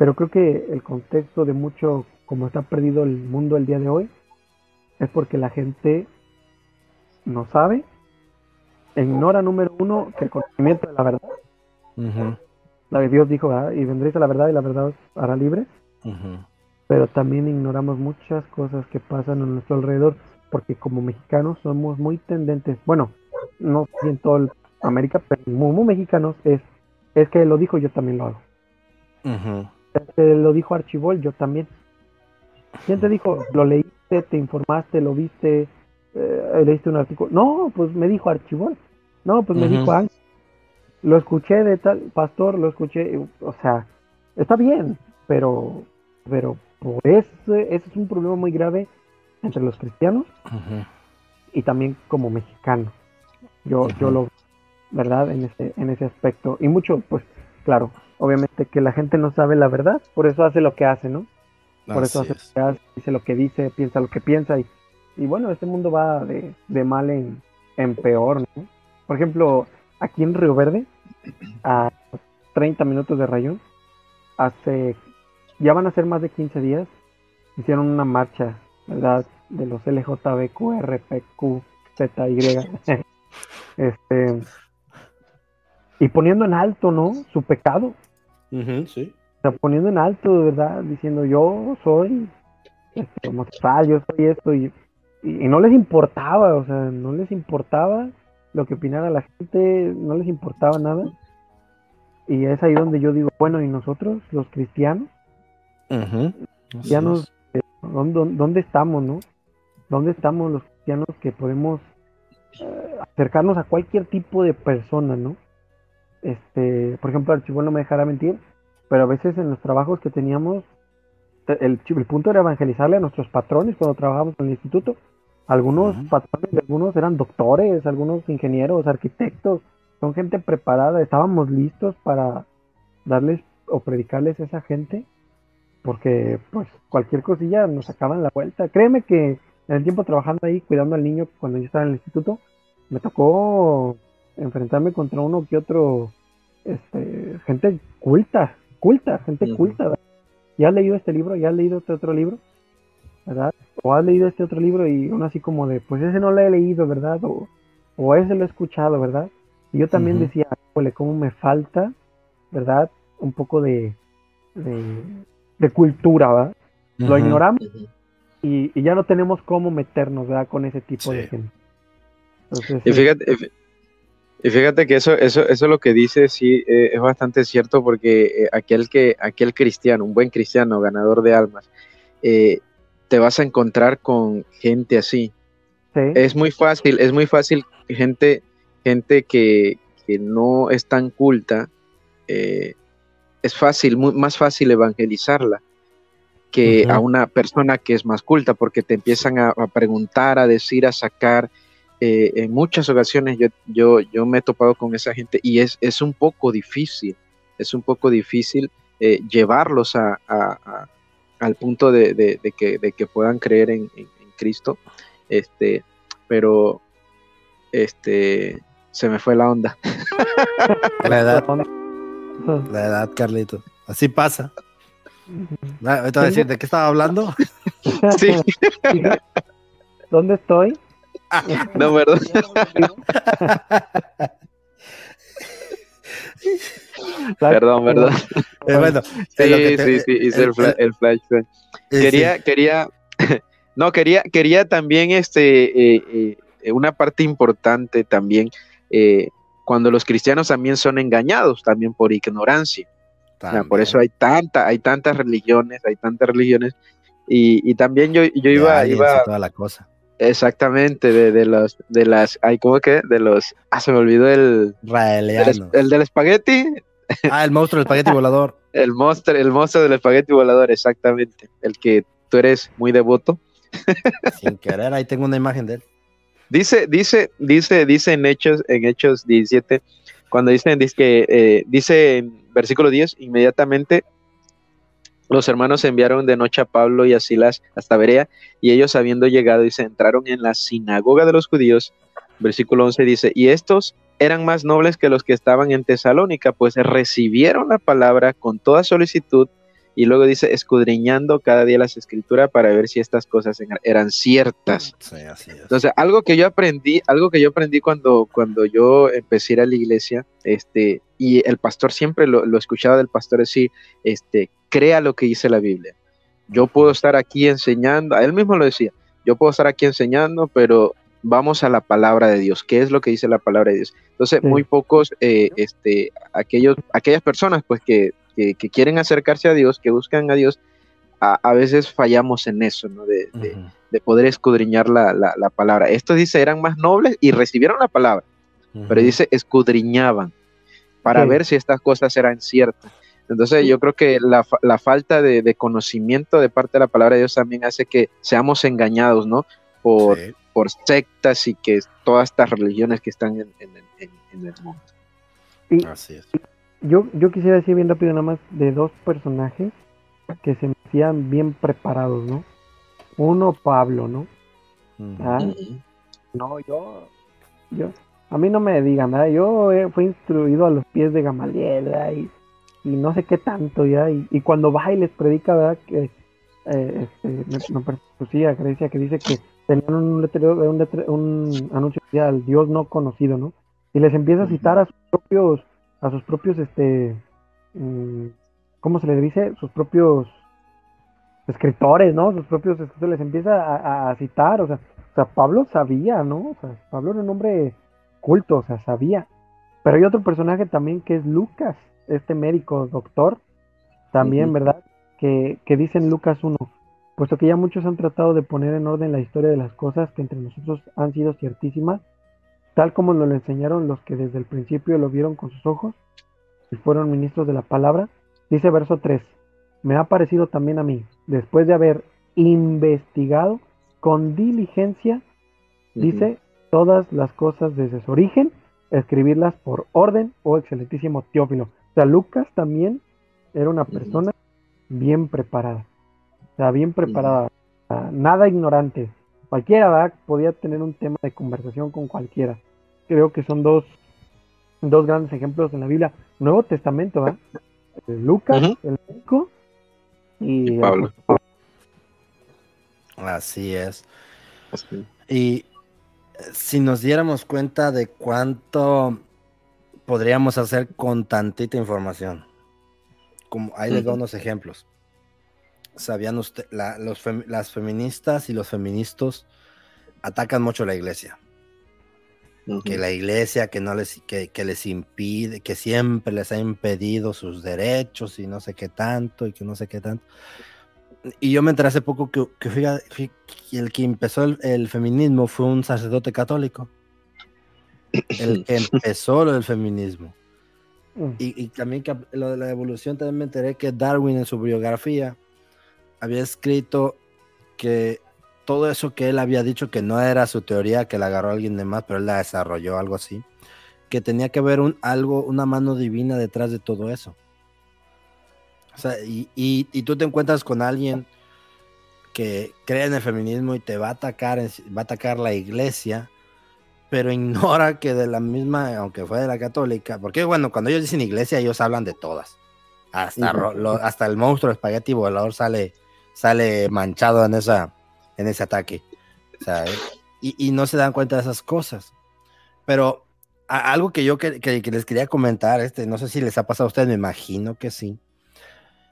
Pero creo que el contexto de mucho, como está perdido el mundo el día de hoy, es porque la gente no sabe, ignora número uno que el conocimiento de la verdad la que Dios dijo, y vendréis a la verdad y la verdad os hará libre. Pero también ignoramos muchas cosas que pasan a nuestro alrededor, porque como mexicanos somos muy tendentes, bueno, no en todo América, pero muy, mexicanos es, es que lo dijo, yo también lo hago. Lo dijo Archibol, yo también. ¿Quién te dijo? ¿Lo leíste, te informaste, lo viste, eh, leíste un artículo? No, pues me dijo Archibol. No, pues me dijo Ángel lo escuché de tal pastor, lo escuché, o sea, está bien, pero, pero por ese, ese es un problema muy grave entre los cristianos y también como mexicanos. Yo, yo lo, ¿verdad? En ese, en ese aspecto. Y mucho, pues, claro, obviamente que la gente no sabe la verdad, por eso hace lo que hace, ¿no? Por eso hace lo que hace, dice lo que dice, piensa lo que piensa y, y bueno, este mundo va de, de mal en, en peor, ¿no? Por ejemplo, aquí en Río Verde, a 30 minutos de Rayón, hace, ya van a ser más de 15 días, hicieron una marcha, ¿verdad? De los LJBQRPQ, ZY. este, y poniendo en alto, ¿no? Su pecado. Sí. O sea, poniendo en alto, ¿verdad? Diciendo, yo soy este, homosexual, yo soy esto, y, y, no les importaba, o sea, no les importaba lo que opinara la gente, no les importaba nada. Y es ahí donde yo digo, bueno, ¿y nosotros, los cristianos? cristianos, eh, ¿dónde, estamos, no? ¿Dónde estamos los cristianos que podemos eh, acercarnos a cualquier tipo de persona, no? Este, por ejemplo, el chivo no me dejará mentir, pero a veces en los trabajos que teníamos, el, el punto era evangelizarle a nuestros patrones cuando trabajábamos en el instituto algunos patrones, algunos eran doctores, algunos ingenieros, arquitectos, son gente preparada, estábamos listos para, darles o predicarles a esa gente, porque pues cualquier cosilla nos sacaban la vuelta. Créeme que en el tiempo trabajando ahí, cuidando al niño cuando yo estaba en el instituto, me tocó enfrentarme contra uno que otro, este, gente culta, culta, gente culta. ¿Ya has leído este libro? ¿Ya has leído este otro libro? ¿Verdad? O has leído este otro libro y uno así como de, pues ese no lo he leído, ¿verdad? O, o ese lo he escuchado, ¿verdad? Y yo también decía, decía, cómo me falta, ¿verdad? Un poco de, de, cultura, ¿verdad? Lo ignoramos y, y, ya no tenemos cómo meternos, ¿verdad? Con ese tipo de gente. y fíjate, y fíjate que eso, eso, eso lo que dice sí eh, es bastante cierto porque eh, aquel que, aquel cristiano, un buen cristiano, ganador de almas, eh, te vas a encontrar con gente así. Es muy fácil, es muy fácil gente, gente que, no es tan culta, es fácil, muy, más fácil evangelizarla que a una persona que es más culta, porque te empiezan a, a preguntar, a decir, a sacar, eh, en muchas ocasiones yo, yo, yo me he topado con esa gente y es, es un poco difícil, es un poco difícil eh, llevarlos a, al punto de, que, de, que, puedan creer en, Cristo, este, pero este, se me fue la onda. La edad, la edad, Carlito. Así pasa. Ah, ahorita voy a decir, ¿de qué estaba hablando? Sí. ¿Dónde estoy? no, perdón. perdón, perdón. Eh, bueno, sí, sí, sí, hice el, el, flash. Quería, quería, no, quería, quería también este, eh, eh, una parte importante también, cuando los cristianos también son engañados, también por ignorancia. por eso hay tanta, hay tantas religiones, hay tantas religiones, y, y también yo, yo iba, iba toda la cosa Exactamente, de, de los, de las, ay, ¿cómo que? De los, ah, se me olvidó el, el, del espagueti. Ah, el monstruo del espagueti volador. el monstruo, el monstruo del espagueti volador, exactamente. El que tú eres muy devoto. Sin querer, ahí tengo una imagen de él. Dice, dice, dice, dice en Hechos, en Hechos 17, cuando dicen, dice que, eh, dice en versículo 10, inmediatamente los hermanos enviaron de noche a Pablo y a Silas hasta Berea, y ellos habiendo llegado y se entraron en la sinagoga de los judíos, versículo 11 dice, y estos eran más nobles que los que estaban en Tesalónica, pues recibieron la palabra con toda solicitud, y luego dice, escudriñando cada día las escrituras para ver si estas cosas eran ciertas. Entonces, algo que yo aprendí, algo que yo aprendí cuando, cuando yo empecé a ir a la iglesia, este, y el pastor siempre lo, lo escuchaba del pastor decir, este, crea lo que dice la Biblia. Yo puedo estar aquí enseñando, a él mismo lo decía, yo puedo estar aquí enseñando, pero vamos a la palabra de Dios. ¿Qué es lo que dice la palabra de Dios? Entonces, muy pocos, eh, este, aquellos, aquellas personas, pues, que, quieren acercarse a Dios, que buscan a Dios, a, veces fallamos en eso, ¿no? De, poder escudriñar la, palabra. Estos dice, eran más nobles y recibieron la palabra, pero dice, escudriñaban para ver si estas cosas eran ciertas. Entonces yo creo que la, la falta de, conocimiento de parte de la palabra de Dios también hace que seamos engañados, ¿no? Por, por sectas y que todas estas religiones que están en, el mundo. Así es. Yo, yo quisiera decir bien rápido nada más de dos personajes que se me hacían bien preparados, ¿no? Uno, Pablo, ¿no? Ah, no, yo, yo, a mí no me digan, ¿verdad? Yo fui instruido a los pies de Gamaliel, ¿verdad? Y y no sé qué tanto ya, y, cuando va y les predica, ¿verdad? Que, eh, este, me, pues Grecia, que dice que tenían un, letrero, un, un anuncio al Dios no conocido, ¿no? Y les empieza a citar a sus propios, a sus propios, este, mm, ¿cómo se les dice? Sus propios escritores, ¿no? Sus propios escritores les empieza a, citar, o sea, o sea, Pablo sabía, ¿no? O sea, Pablo era un hombre culto, o sea, sabía. Pero hay otro personaje también que es Lucas, este médico doctor, también, ¿verdad? Que, que dice en Lucas 1, puesto que ya muchos han tratado de poner en orden la historia de las cosas que entre nosotros han sido ciertísimas, tal como nos lo enseñaron los que desde el principio lo vieron con sus ojos y fueron ministros de la palabra, dice verso 3, me ha parecido también a mí, después de haber investigado con diligencia, dice, todas las cosas desde su origen, escribirlas por orden, o oh excelentísimo Teófilo. O sea, Lucas también era una persona bien preparada. O sea, bien preparada. nada ignorante. Cualquiera podía tener un tema de conversación con cualquiera. Creo que son dos, dos grandes ejemplos en la Biblia. Nuevo Testamento, ¿verdad? Lucas, el médico, y, Pablo. Así es. Y si nos diéramos cuenta de cuánto podríamos hacer con tantita información. Como ahí les doy unos ejemplos. Sabían usted, las feministas y los feministas atacan mucho a la iglesia. Que la iglesia que no les, que, les impide, que siempre les ha impedido sus derechos y no sé qué tanto, y que no sé qué tanto. Y yo me enteré hace poco que, que, el que empezó el, feminismo fue un sacerdote católico. El que empezó lo del feminismo. Mm. Y, y, también que lo de la evolución también me enteré que Darwin en su biografía había escrito que todo eso que él había dicho que no era su teoría, que la agarró alguien de más, pero él la desarrolló, algo así, que tenía que haber un, algo, una mano divina detrás de todo eso. O sea, y, y, tú te encuentras con alguien que cree en el feminismo y te va a atacar, va a atacar la iglesia, pero ignora que de la misma, aunque fue de la católica, porque bueno, cuando ellos dicen iglesia, ellos hablan de todas. Hasta, hasta el monstruo espagueti volador sale, sale manchado en esa, en ese ataque. y, no se dan cuenta de esas cosas. Pero algo que yo que, les quería comentar, este, no sé si les ha pasado a ustedes, me imagino que sí.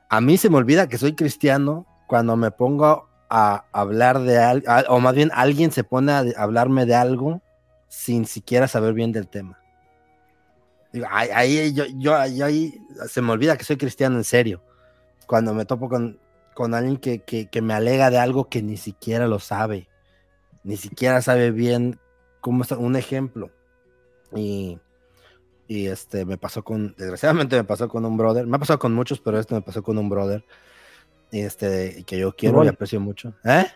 A mí se me olvida que soy cristiano cuando me pongo a hablar de algo, o más bien alguien se pone a hablarme de algo sin siquiera saber bien del tema. ahí, yo, yo, ahí se me olvida que soy cristiano en serio. Cuando me topo con, con alguien que, que, me alega de algo que ni siquiera lo sabe, ni siquiera sabe bien cómo está, un ejemplo. Y, y este me pasó con, desgraciadamente me pasó con un brother, me ha pasado con muchos, pero este me pasó con un brother, este, que yo quiero y aprecio mucho. ¿Eh?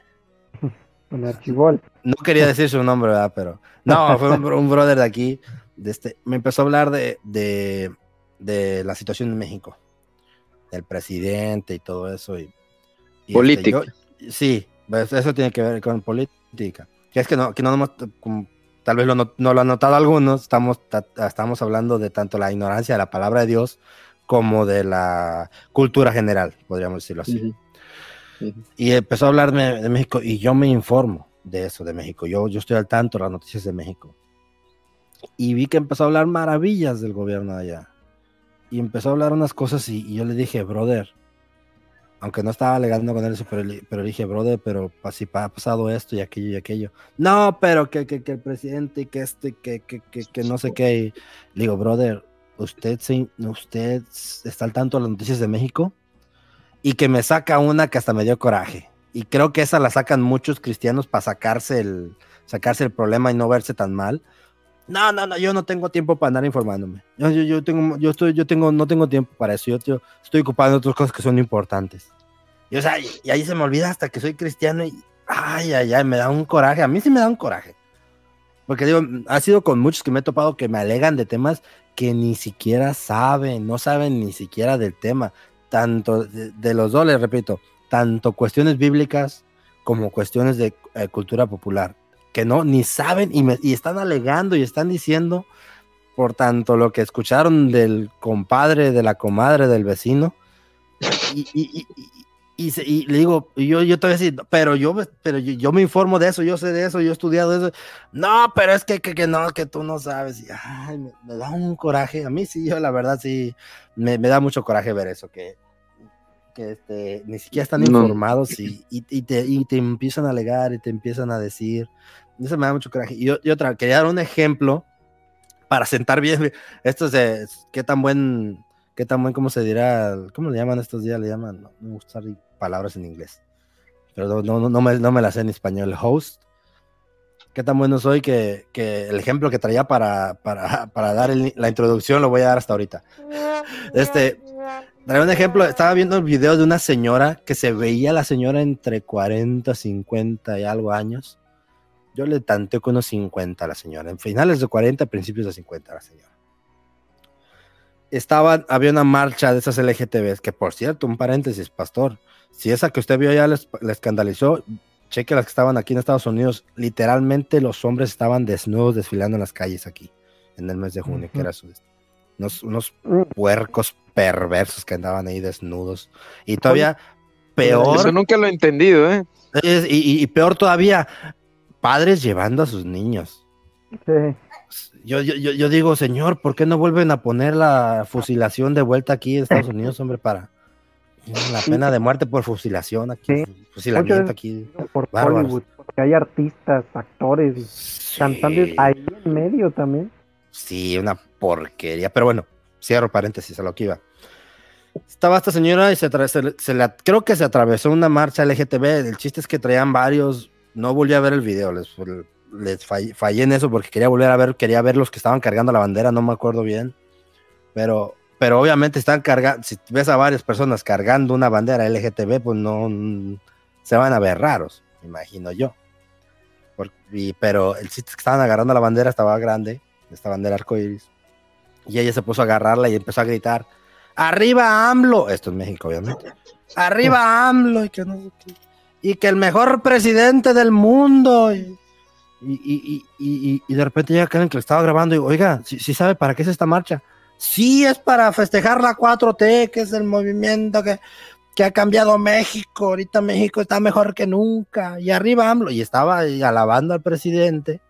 Un archivol. No quería decir su nombre, ¿verdad? Pero, no, fue un, brother de aquí, de este, me empezó a hablar de, de, de la situación en México, del presidente y todo eso, y este, política. sí, pues, eso tiene que ver con política. Que es que no, que no hemos, tal vez lo no, lo han notado algunos, estamos, estamos hablando de tanto la ignorancia de la palabra de Dios como de la cultura general, podríamos decirlo así. Y empezó a hablarme de México y yo me informo de eso, de México. Yo, yo estoy al tanto de las noticias de México. Y vi que empezó a hablar maravillas del gobierno de allá. Y empezó a hablar unas cosas y, y yo le dije, brother, aunque no estaba alegando con él eso, pero, pero dije, brother, pero si ha pasado esto y aquello y aquello. No, pero que, que, que el presidente, que este, que, que, que, no sé qué. le digo, brother, usted, usted está al tanto de las noticias de México y que me saca una que hasta me dio coraje. Y creo que esa la sacan muchos cristianos para sacarse el, sacarse el problema y no verse tan mal. No, no, no, yo no tengo tiempo para andar informándome. Yo, yo, yo tengo, yo estoy, yo tengo, no tengo tiempo para eso. Yo, estoy ocupado en otras cosas que son importantes. Y, o sea, y, ahí se me olvida hasta que soy cristiano y, ay, ay, ay, me da un coraje. A mí sí me da un coraje. Porque digo, ha sido con muchos que me he topado que me alegan de temas que ni siquiera saben, no saben ni siquiera del tema. Tanto de, los dos, les repito, tanto cuestiones bíblicas como cuestiones de eh, cultura popular que no, ni saben y, me, y están alegando y están diciendo, por tanto, lo que escucharon del compadre, de la comadre, del vecino. Y le digo, yo, yo te voy a decir, pero yo, pero yo, me informo de eso, yo sé de eso, yo he estudiado eso. No, pero es que, que, que no, que tú no sabes. Ay, me, da un coraje. A mí sí, yo la verdad sí, me, me da mucho coraje ver eso, que, que este, ni siquiera están informados y, y, y, te, y te empiezan a alegar y te empiezan a decir. Eso me da mucho coraje. Y, otra, quería dar un ejemplo para sentar bien. Esto es de qué tan buen, qué tan buen, ¿cómo se dirá? ¿Cómo le llaman estos días? Le llaman, no, me gusta palabras en inglés. Pero no, me, no me las sé en español. Host. Qué tan bueno soy que, que el ejemplo que traía para, para, para dar la introducción lo voy a dar hasta ahorita. Este, Daré un ejemplo, estaba viendo el video de una señora que se veía la señora entre 40, 50 y algo años yo le tanteo con unos 50 a la señora. En finales de 40, principios de 50 a la señora. Estaban, había una marcha de esas LGTBs, que por cierto, un paréntesis, pastor, si esa que usted vio ya les, les escandalizó, cheque las que estaban aquí en Estados Unidos, literalmente los hombres estaban desnudos desfilando en las calles aquí, en el mes de junio, que era su... Unos, unos puercos perversos que andaban ahí desnudos. Y todavía peor, Eso nunca lo he entendido, ¿eh? es- y, y- y peor todavía, padres llevando a sus niños. Sí. Yo, yo, yo, digo, señor, ¿por qué no vuelven a poner la fusilación de vuelta aquí en Estados Unidos, hombre, para la pena de muerte por fusilación aquí, Sí. fusilamiento Muchas- aquí? Por Bárbaros. Hollywood, porque hay artistas, actores y cantantes ahí en medio también. Sí, una porquería. Pero bueno, cierro paréntesis a lo que iba. Estaba esta señora y se, se le- se la- creo que se atravesó una marcha LGTB. El chiste es que traían varios. No volví a ver el video, les, les fallé, en eso porque quería volver a ver, quería ver los que estaban cargando la bandera, no me acuerdo bien. Pero, pero obviamente están cargando. Si ves a varias personas cargando una bandera LGTB, pues no se van a ver raros, imagino yo. Pero el es que estaban agarrando la bandera, estaba grande esta bandera arcoíris. Y ella se puso a agarrarla y empezó a gritar: ¡Arriba AMLO! Esto es México, obviamente. ¡Arriba AMLO! Y que. Y que el mejor presidente del mundo. Y, y, y, y- y de repente llega Karen que le estaba grabando y digo, oiga, ¿sí, sí sabe para qué es esta marcha? Sí, es para festejar la 4T, que es el movimiento que, que ha cambiado México. Ahorita México está mejor que nunca. Y arriba AMLO. Y estaba alabando al presidente.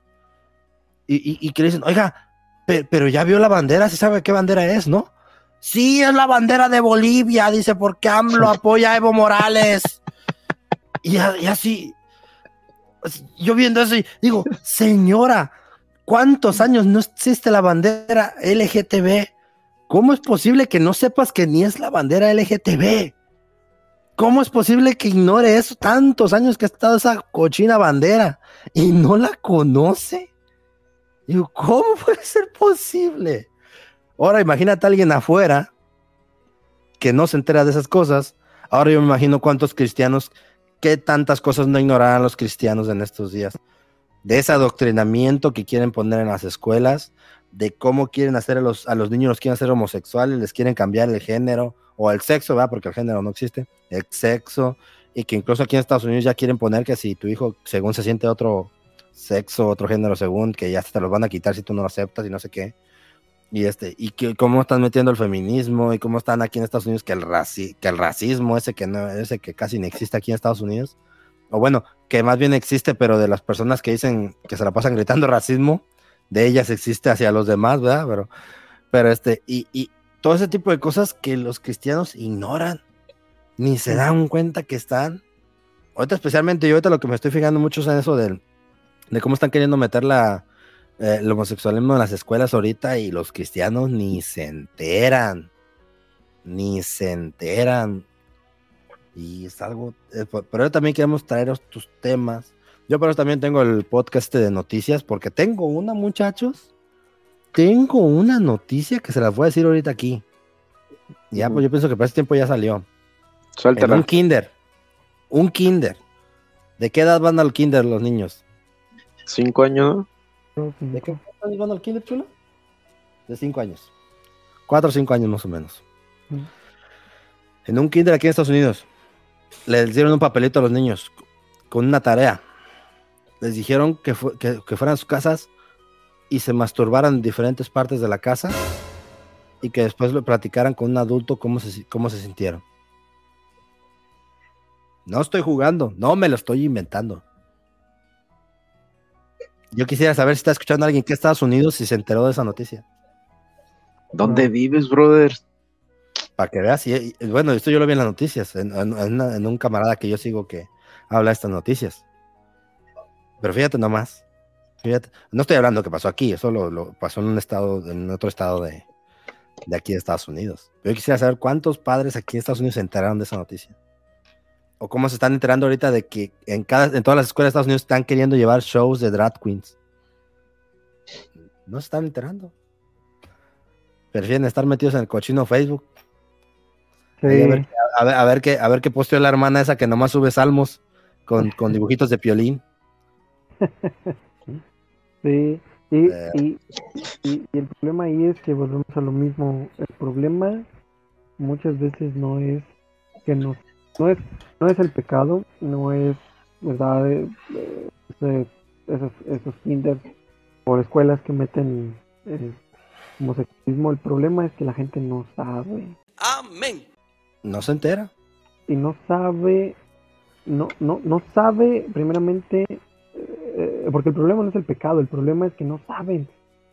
Y, y, y que le dicen, oiga, pe- pero, ya vio la bandera, ¿sí sabe qué bandera es, no? Sí, es la bandera de Bolivia, dice, porque AMLO apoya a Evo Morales. y, así, yo viendo eso y digo, señora, ¿cuántos años no existe la bandera LGTB? ¿Cómo es posible que no sepas que ni es la bandera LGTB? ¿Cómo es posible que ignore eso tantos años que ha estado esa cochina bandera y no la conoce? Digo, ¿cómo puede ser posible? Ahora imagínate a alguien afuera que no se entera de esas cosas. Ahora yo me imagino cuántos cristianos, qué tantas cosas no ignorarán los cristianos en estos días. De ese adoctrinamiento que quieren poner en las escuelas, de cómo quieren hacer a los, a los niños, los quieren hacer homosexuales, les quieren cambiar el género o el sexo, ¿verdad? Porque el género no existe, el sexo, y que incluso aquí en Estados Unidos ya quieren poner que si tu hijo, según se siente otro sexo, otro género, según que ya te los van a quitar si tú no lo aceptas y no sé qué. Y este, y que cómo están metiendo el feminismo y cómo están aquí en Estados Unidos que el raci que el racismo ese que no, ese que casi no existe aquí en Estados Unidos. O bueno, que más bien existe, pero de las personas que dicen que se la pasan gritando racismo, de ellas existe hacia los demás, ¿verdad? Pero, pero este, y, y todo ese tipo de cosas que los cristianos ignoran, ni se dan cuenta que están. Ahorita, especialmente yo, ahorita lo que me estoy fijando mucho es en eso del, de cómo están queriendo meter la, eh, el homosexualismo en las escuelas ahorita y los cristianos ni se enteran, ni se enteran. Y es algo, eh, pero también queremos traer tus temas. Yo por eso también tengo el podcast este de noticias, porque tengo una, muchachos, tengo una noticia que se las voy a decir ahorita aquí. Ya, pues yo pienso que para ese tiempo ya salió. En Suéltala. un kinder, un kinder. ¿De qué edad van al kinder los niños? Cinco años. ¿De qué años van al kinder, chulo? De cinco años. Cuatro o cinco años más o menos. Mm. En un kinder aquí en Estados Unidos, les dieron un papelito a los niños con una tarea. Les dijeron que, fu- que, que fueran a sus casas y se masturbaran en diferentes partes de la casa y que después lo platicaran con un adulto cómo se, cómo se sintieron. No estoy jugando, no me lo estoy inventando. Yo quisiera saber si está escuchando a alguien que en Estados Unidos y se enteró de esa noticia. ¿Dónde vives, brother? Para que veas, y, y, bueno, esto yo lo vi en las noticias, en, en- en una- en un camarada que yo sigo que habla de estas noticias. Pero fíjate nomás, fíjate, no estoy hablando que pasó aquí, eso lo, lo pasó en un estado, en otro estado de, de aquí de Estados Unidos. Yo quisiera saber cuántos padres aquí en Estados Unidos se enteraron de esa noticia. O cómo se están enterando ahorita de que en, cada, en todas las escuelas de Estados Unidos están queriendo llevar shows de drag queens. No se están enterando. Prefieren estar metidos en el cochino Facebook. Sí. A, ver, a, ver, a ver qué, a ver qué posteó la hermana esa que nomás sube salmos con, con dibujitos de piolín. Sí, Y, Eh. y, y- y el problema ahí es que volvemos a lo mismo. El problema muchas veces no es que nos, no es, no es el pecado, no es, ¿verdad? Eh, eh, ese- esos, esos kinder o escuelas que meten eh, homosexualismo. El problema es que la gente no sabe. Amén. No se entera. y no sabe, no, no, no sabe primeramente, eh, porque el problema no es el pecado, el problema es que no saben,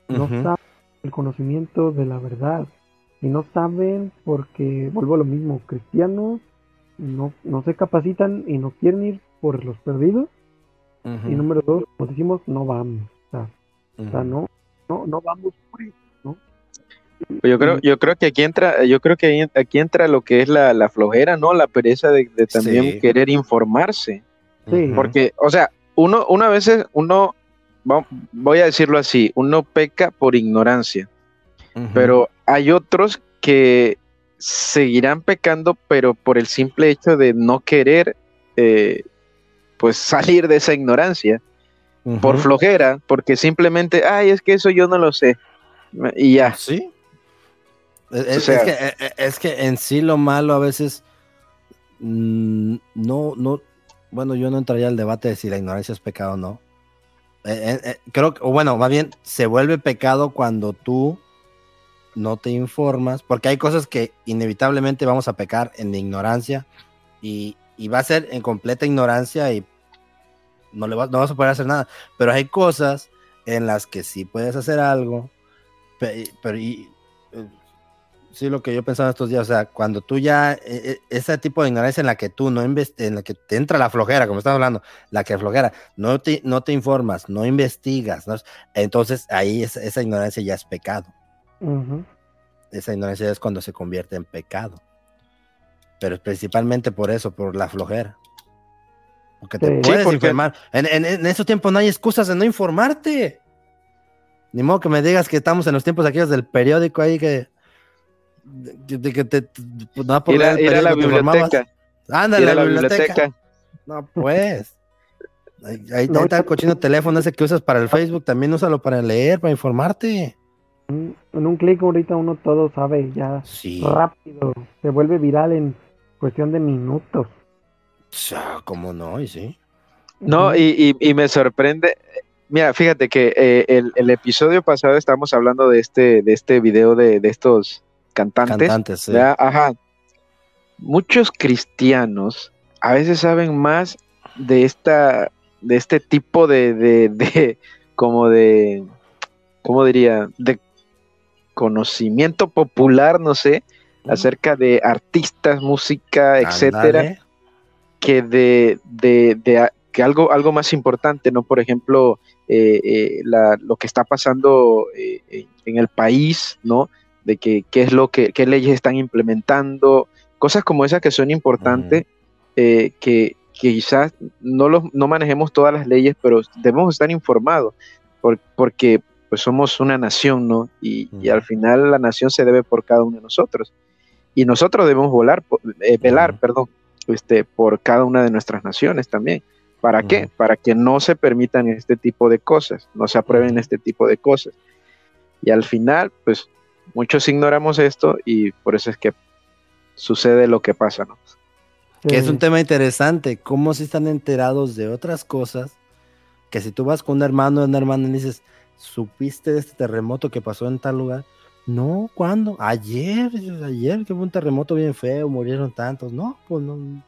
no saben el conocimiento de la verdad, y no saben porque, vuelvo a lo mismo, cristianos no, no se capacitan y no quieren ir por los perdidos, y número dos, como decimos, no vamos, o sea, o sea, Ujú. no, no, no vamos por eso, ¿no? Pues Yo creo, yo creo que aquí entra, yo creo que aquí entra lo que es la, la flojera, ¿no? La pereza de, de también Sí. querer informarse. Sí. Porque, o sea, uno, una veces, uno, voy a decirlo así, uno peca por ignorancia, pero hay otros que seguirán pecando, pero por el simple hecho de no querer, eh, pues salir de esa ignorancia, por flojera, porque simplemente, ay, es que eso yo no lo sé, y ya. Sí. Es, O sea- es que, eh, es que en sí lo malo a veces mm, no, no, bueno, yo no entraría al debate de si la ignorancia es pecado o no. Eh, eh, eh, creo que, o bueno, más bien se vuelve pecado cuando tú no te informas, porque hay cosas que inevitablemente vamos a pecar en ignorancia y, y va a ser en completa ignorancia y no, le vas, no vas a poder hacer nada. Pero hay cosas en las que sí puedes hacer algo, pe- pero eh, sí lo que yo pensaba estos días, o sea, cuando tú ya, eh, eh, ese tipo de ignorancia en la que tú no en la que te entra la flojera, como estamos hablando, la que flojera, no te, no te informas, no investigas, entonces ahí esa, esa ignorancia ya es pecado. Esa ignorancia es cuando se convierte en pecado. Pero es principalmente por eso, por la flojera. Porque te Sí. Sí, puedes porque- informar. En, en, en esos tiempos no hay excusas de no informarte. Ni modo que me digas que estamos en los tiempos aquellos del periódico ahí que. De, de que te. nada por Ir a, ir la biblioteca, Ándale, ir a la la biblioteca. biblioteca. No, pues. Ahí, No, está el cochino teléfono ese que usas para el Facebook. También úsalo para leer, para informarte. En un clic ahorita uno todo sabe ya Sí. rápido, se vuelve viral en cuestión de minutos. ¿Cómo no? Y sí. No, y, y- y me sorprende. Mira, fíjate que eh, el, el episodio pasado estábamos hablando de este, de este video de, de estos cantantes. Cantantes, sí. ¿verdad? Ajá. Muchos cristianos a veces saben más de esta, de este tipo de, de, de- como de, ¿cómo diría? De conocimiento popular, no sé, acerca de artistas, música, etcétera que de, de, que algo, algo más importante, ¿no? Por ejemplo, eh, eh, la- lo que está pasando eh, en, el país, ¿no? De que qué es lo que, qué leyes están implementando, cosas como esas que son importantes, que, que quizás no, los, no manejemos todas las leyes, pero debemos estar informados, por- porque pues somos una nación, ¿no? Y, y al final la nación se debe por cada uno de nosotros. Y nosotros debemos volar, eh, velar, Ujú. perdón, este, por cada una de nuestras naciones también. ¿Para qué? Ujú. Para que no se permitan este tipo de cosas, no se aprueben este tipo de cosas. Y al final, pues muchos ignoramos esto y por eso es que sucede lo que pasa, ¿no? Que es un tema interesante, cómo si están enterados de otras cosas, que si tú vas con un hermano o una hermana y le dices, ¿supiste de este terremoto que pasó en tal lugar? No, ¿cuándo? Ayer, ayer que fue un terremoto bien feo, murieron tantos. No, pues no,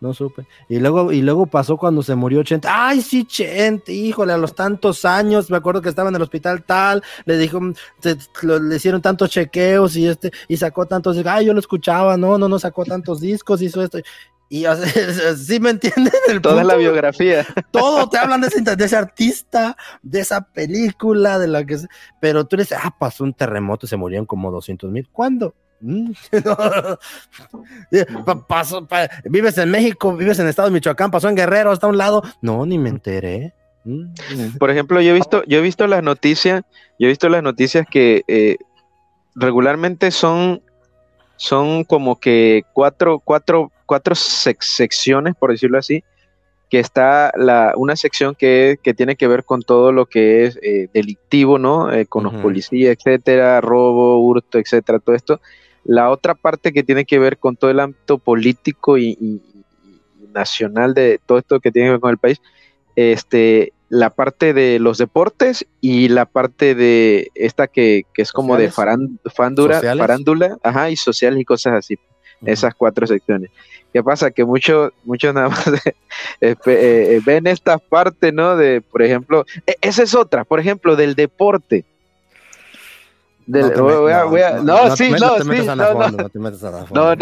no supe. Y luego, y luego pasó cuando se murió Chente. Ay, sí, Chente, híjole, a los tantos años, me acuerdo que estaba en el hospital tal, le dijo, le hicieron tantos chequeos y este, y sacó tantos, ay, yo lo escuchaba, no, no, no sacó tantos discos, hizo esto. Y o sea, sí me entienden el Toda la punto? biografía. todo te hablan de ese, de ese artista, de esa película, de la que sea, pero tú dices, ah, pasó un terremoto, se murieron como 200 mil. ¿Cuándo? Mm. Eh, pa- pasó, pa- vives en México, vives en el estado de Michoacán, pasó en Guerrero, hasta un lado. No, ni me enteré. Mm. Por ejemplo, yo he visto, yo he visto las noticias, yo he visto las noticias que eh, regularmente son, son como que cuatro, cuatro, cuatro sec- secciones, por decirlo así, que está la, una sección que, que tiene que ver con todo lo que es eh, delictivo, ¿no? Eh, con los Ujú. policías, etcétera, robo, hurto, etcétera, todo esto. La otra parte que tiene que ver con todo el ámbito político y, y- y nacional de todo esto que tiene que ver con el país, este, la parte de los deportes y la parte de esta que, que es como de ¿Sociales? fandura- ¿Sociales? farándula, ajá, y sociales y cosas así esas cuatro secciones. ¿Qué pasa? Que muchos muchos nada más eh, pe- eh, ven estas partes, ¿no? De, por ejemplo, e- esa es otra, por ejemplo, del deporte. Del- No sí, no, sí, no, no. no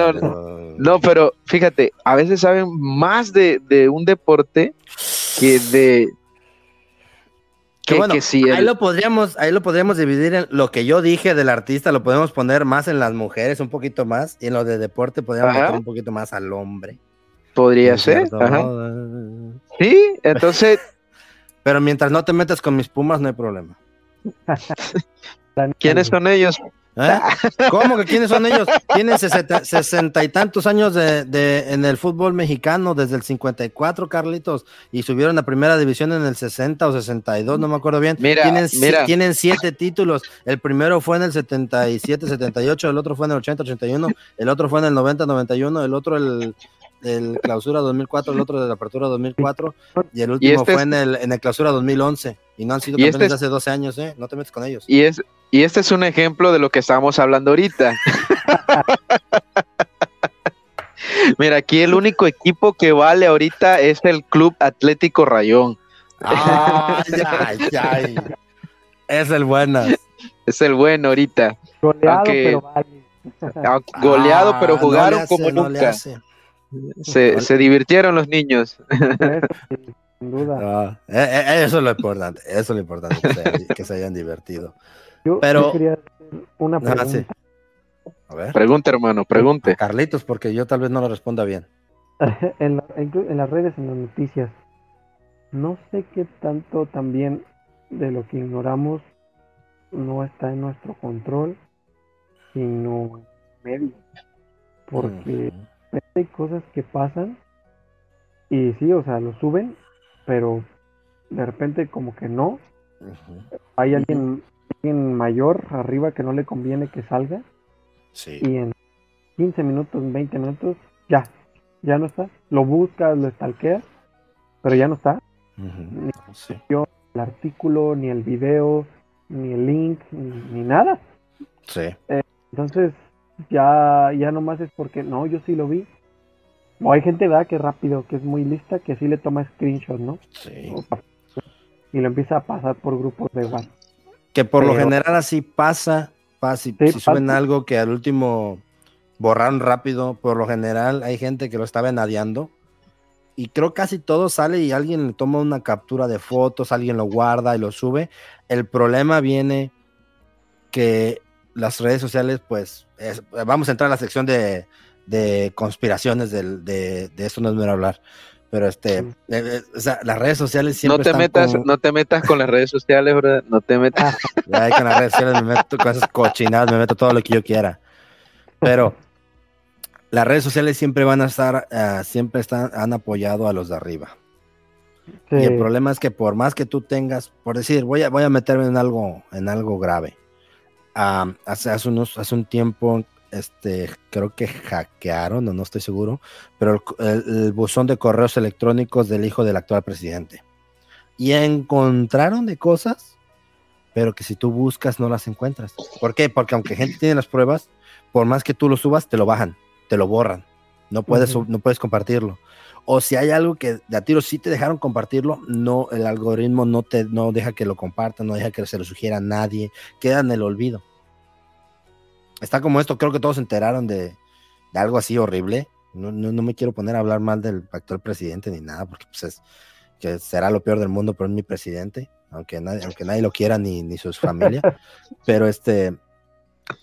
No, pero fíjate, a veces saben más de, de un deporte que de... Que Que, bueno, que si ahí el- lo podríamos, ahí lo podríamos dividir en lo que yo dije del artista, lo podemos poner más en las mujeres, un poquito más, y en lo de deporte podríamos meter un poquito más al hombre. podría ¿Es ser. ajá. Sí, entonces, Pero mientras no te metas con mis pumas, no hay problema. ¿quiénes son ellos? ¿Eh? ¿Cómo que quiénes son ellos? Tienen sesenta, sesenta y tantos años de, de- en el fútbol mexicano, desde el 54, Carlitos, y subieron a primera división en el 60 o 62, no me acuerdo bien. Mira, tienen, si- mira. tienen siete títulos. El primero fue en el 77, 78, el otro fue en el 80, 81, el otro fue en el 90, 91, el otro el, el clausura 2004, el otro de la apertura 2004, y el último este fue es- en el, en el clausura 2011. Y no han sido Y campeones este es- de hace 12 años, ¿eh? No te metes con ellos. Y, es, y este es un ejemplo de lo que estábamos hablando ahorita. Mira, aquí el único equipo que vale ahorita es el Club Atlético Rayón. Ay, ay, ay. Es el buenas. Es el bueno ahorita. Goleado, Aunque- pero vale. Goleado, Ah, pero no jugaron hace, como no nunca. hace. Se, se divirtieron los niños. Sin duda. Eh, eh, eso es lo importante. Eso es lo importante, que se, que se hayan divertido. Yo, pero- yo quería hacer una Ah, pregunta. sí. A ver. Pregunte, hermano, pregunte. Carlitos, porque yo tal vez no lo responda bien. en, la- inclu- en las redes, en las noticias, no sé qué tanto también de lo que ignoramos no está en nuestro control, sino en medio. Porque hay cosas que pasan y sí, o sea, lo suben, pero de repente como que no. Hay alguien, alguien mayor arriba que no le conviene que salga Sí. y en 15 minutos, 20 minutos, ya, ya no está. Lo buscas, lo stalkeas, pero ya no está. Ujú. Sí. El artículo, ni el video, ni el link, ni, ni nada. Sí. Entonces, ya, ya nomás es porque, no, yo sí lo vi. O hay gente, ¿verdad? Que es rápido, que es muy lista, que sí le toma screenshot, ¿no? Sí. Y lo empieza a pasar por grupos de WhatsApp. Que por lo general así pasa, pasa si, Sí, si suben pasa. algo que al último borraron rápido, por lo general hay gente que lo está venadeando y creo casi todo sale y alguien le toma una captura de fotos, alguien lo guarda y lo sube. El problema viene que las redes sociales, pues, es- vamos a entrar a la sección de, de conspiraciones del- de, de esto no es mero hablar. Pero este, Sí. eh, eh, o sea, las redes sociales siempre No te están metas, como- no te metas con las redes sociales, ¿verdad? No te metas. con las redes sociales me meto con esas cochinadas, me meto todo lo que yo quiera. Pero las redes sociales siempre van a estar, ah, siempre están, han apoyado a los de arriba. Y el problema es que por más que tú tengas, por decir, voy a, voy a meterme en algo, en algo grave. Ah, hace, hace, unos, hace un tiempo, este, creo que hackearon, o no estoy seguro, pero el, el- el buzón de correos electrónicos del hijo del actual presidente. Y encontraron de cosas, pero que si tú buscas no las encuentras. ¿Por qué? Porque aunque gente tiene las pruebas, por más que tú lo subas, te lo bajan, te lo borran. No puedes, no puedes compartirlo. O si hay algo que de a tiro sí te dejaron compartirlo, no, el algoritmo no te no deja que lo compartan, no deja que se lo sugiera a nadie, queda en el olvido. Está como esto, creo que todos se enteraron de, de algo así horrible. No, no, no me quiero poner a hablar mal del actual presidente ni nada, porque pues es que será lo peor del mundo, pero es mi presidente, aunque nadie, aunque nadie lo quiera ni, ni su familia. pero este,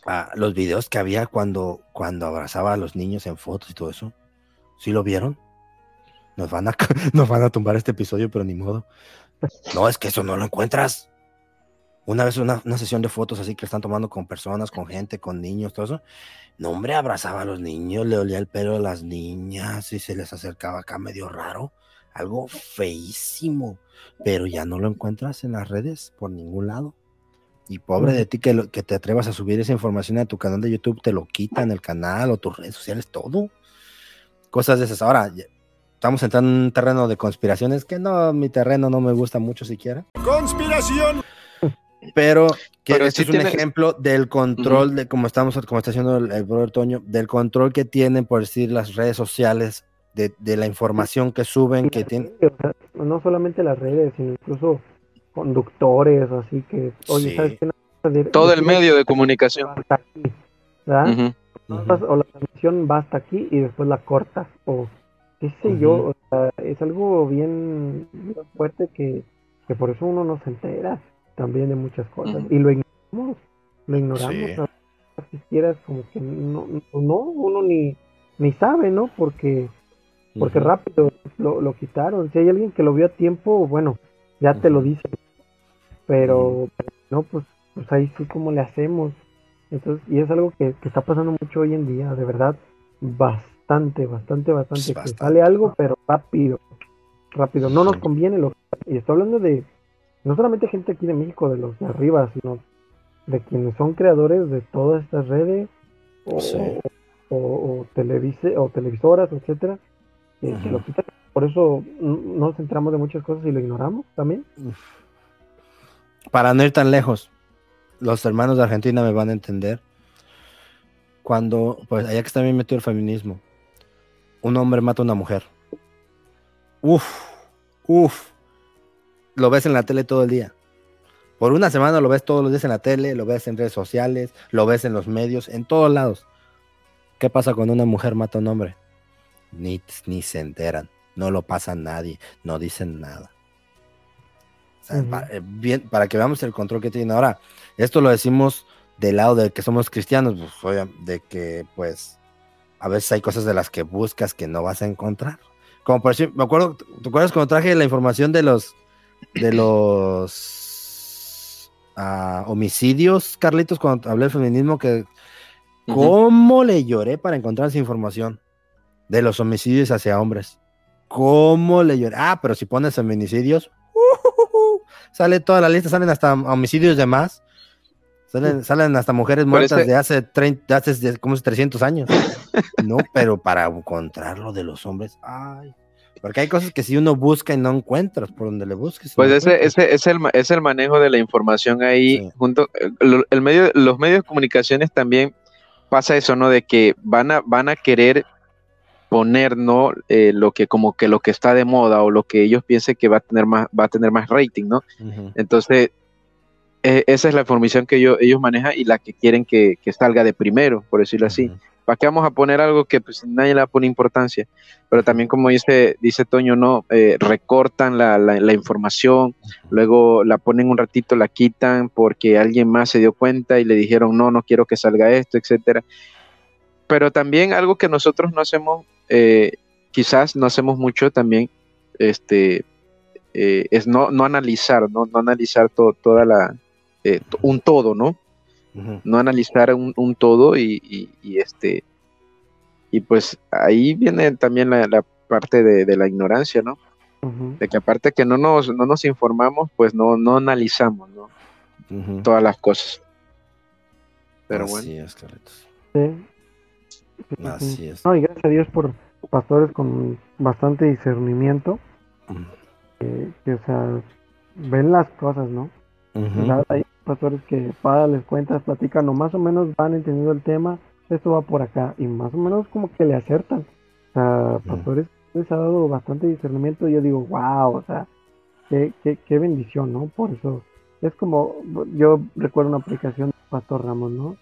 ah, los videos que había cuando, cuando abrazaba a los niños en fotos y todo eso, ¿sí lo vieron? Nos van a, nos van a tumbar este episodio, pero ni modo. No, es que eso no lo encuentras. Una vez una, una sesión de fotos así que están tomando con personas, con gente, con niños, todo eso. No, hombre, abrazaba a los niños, le olía el pelo a las niñas y se les acercaba acá medio raro. algo feísimo, pero ya no lo encuentras en las redes por ningún lado. Y pobre de ti que, que te atrevas a subir esa información a tu canal de YouTube, te lo quitan el canal o tus redes sociales, todo. Cosas de esas. Ahora, estamos entrando en un terreno de conspiraciones que no, mi terreno no me gusta mucho siquiera. Conspiración. Pero que este es un ejemplo del control de como estamos, como está haciendo el, brother Toño, del control que tienen, por decir, las redes sociales, de, la información que suben, que tienen. No solamente las redes, sino incluso conductores, así que, oye, ¿sabes qué? Todo el medio de comunicación. ¿verdad? O la transmisión va hasta aquí y después la corta, o qué sé yo, es algo bien, fuerte que, que por eso uno no se entera también de muchas cosas. Y lo ignoramos, lo ignoramos. Si quieras, como que no, no, uno ni, ni sabe, ¿no? Porque, porque rápido lo, lo, quitaron. Si hay alguien que lo vio a tiempo, bueno, ya te lo dice. Pero, no, pues, pues ahí sí como le hacemos. Entonces, y es algo que, que, está pasando mucho hoy en día, de verdad, bastante, bastante, bastante. Que sale algo, pero rápido, rápido. No nos conviene lo Y estoy hablando de, no solamente gente aquí de México, de los de arriba, sino de quienes son creadores de todas estas redes o, o, televise, o televisoras, etcétera, Por eso nos centramos de muchas cosas y lo ignoramos también. Para no ir tan lejos, los hermanos de Argentina me van a entender. Cuando, pues allá que está bien metido el feminismo, un hombre mata a una mujer. Uf, uf, lo ves en la tele todo el día. Por una semana lo ves todos los días en la tele, lo ves en redes sociales, lo ves en los medios, en todos lados. ¿Qué pasa cuando una mujer mata a un hombre? Ni, ni se enteran, no lo pasa nadie, no dicen nada. para, eh, bien, para que veamos el control que tienen ahora. Esto lo decimos del lado de que somos cristianos, pues, de que pues a veces hay cosas de las que buscas que no vas a encontrar. Como por ejemplo, me acuerdo, ¿te acuerdas cuando traje la información de los de los uh, homicidios, Carlitos, cuando hablé del feminismo, que cómo le lloré para encontrar esa información de los homicidios hacia hombres. ¿Cómo le lloré? Ah, pero si pones feminicidios, sale toda la lista, salen hasta homicidios de más. Salen, hasta mujeres muertas de hace 30, hace como 300 años. no, pero para encontrarlo de los hombres, ay. Porque hay cosas que si uno busca y no encuentras por donde le busques. Pues ese, ese es, el, es el manejo de la información ahí. junto el, medio, Los medios de comunicaciones también pasa eso, ¿no? De que van a, van a querer poner, ¿no? Eh, lo que como que lo que está de moda o lo que ellos piensen que va a tener más, va a tener más rating, ¿no? Entonces, e, esa es la información que ellos, ellos manejan y la que quieren que, salga de primero, por decirlo así. ¿Para qué vamos a poner algo que pues nadie le pone importancia? Pero también como dice, dice Toño, no, eh, recortan la, la, información, luego la ponen un ratito, la quitan porque alguien más se dio cuenta y le dijeron, no, no quiero que salga esto, etcétera. Pero también algo que nosotros no hacemos, eh, quizás no hacemos mucho también, este, eh, es no, no analizar, no, no analizar toda la, un todo, ¿no? no analizar un, todo y, este y pues ahí viene también la, parte de, la ignorancia, ¿no? De que aparte que no nos, no nos informamos, pues no, no analizamos, ¿no? Todas las cosas. Pero Así Es, sí. Así es. No, y gracias a Dios por pastores con bastante discernimiento. que, o sea, ven las cosas, ¿no? Pastores que para les cuentas, platican o más o menos van entendiendo el tema, esto va por acá y más o menos como que le acertan. O sea, pastores les ha dado bastante discernimiento y yo digo, wow, o sea, qué, qué, qué bendición, ¿no? Por eso es como, yo recuerdo una aplicación de Pastor Ramos, ¿no?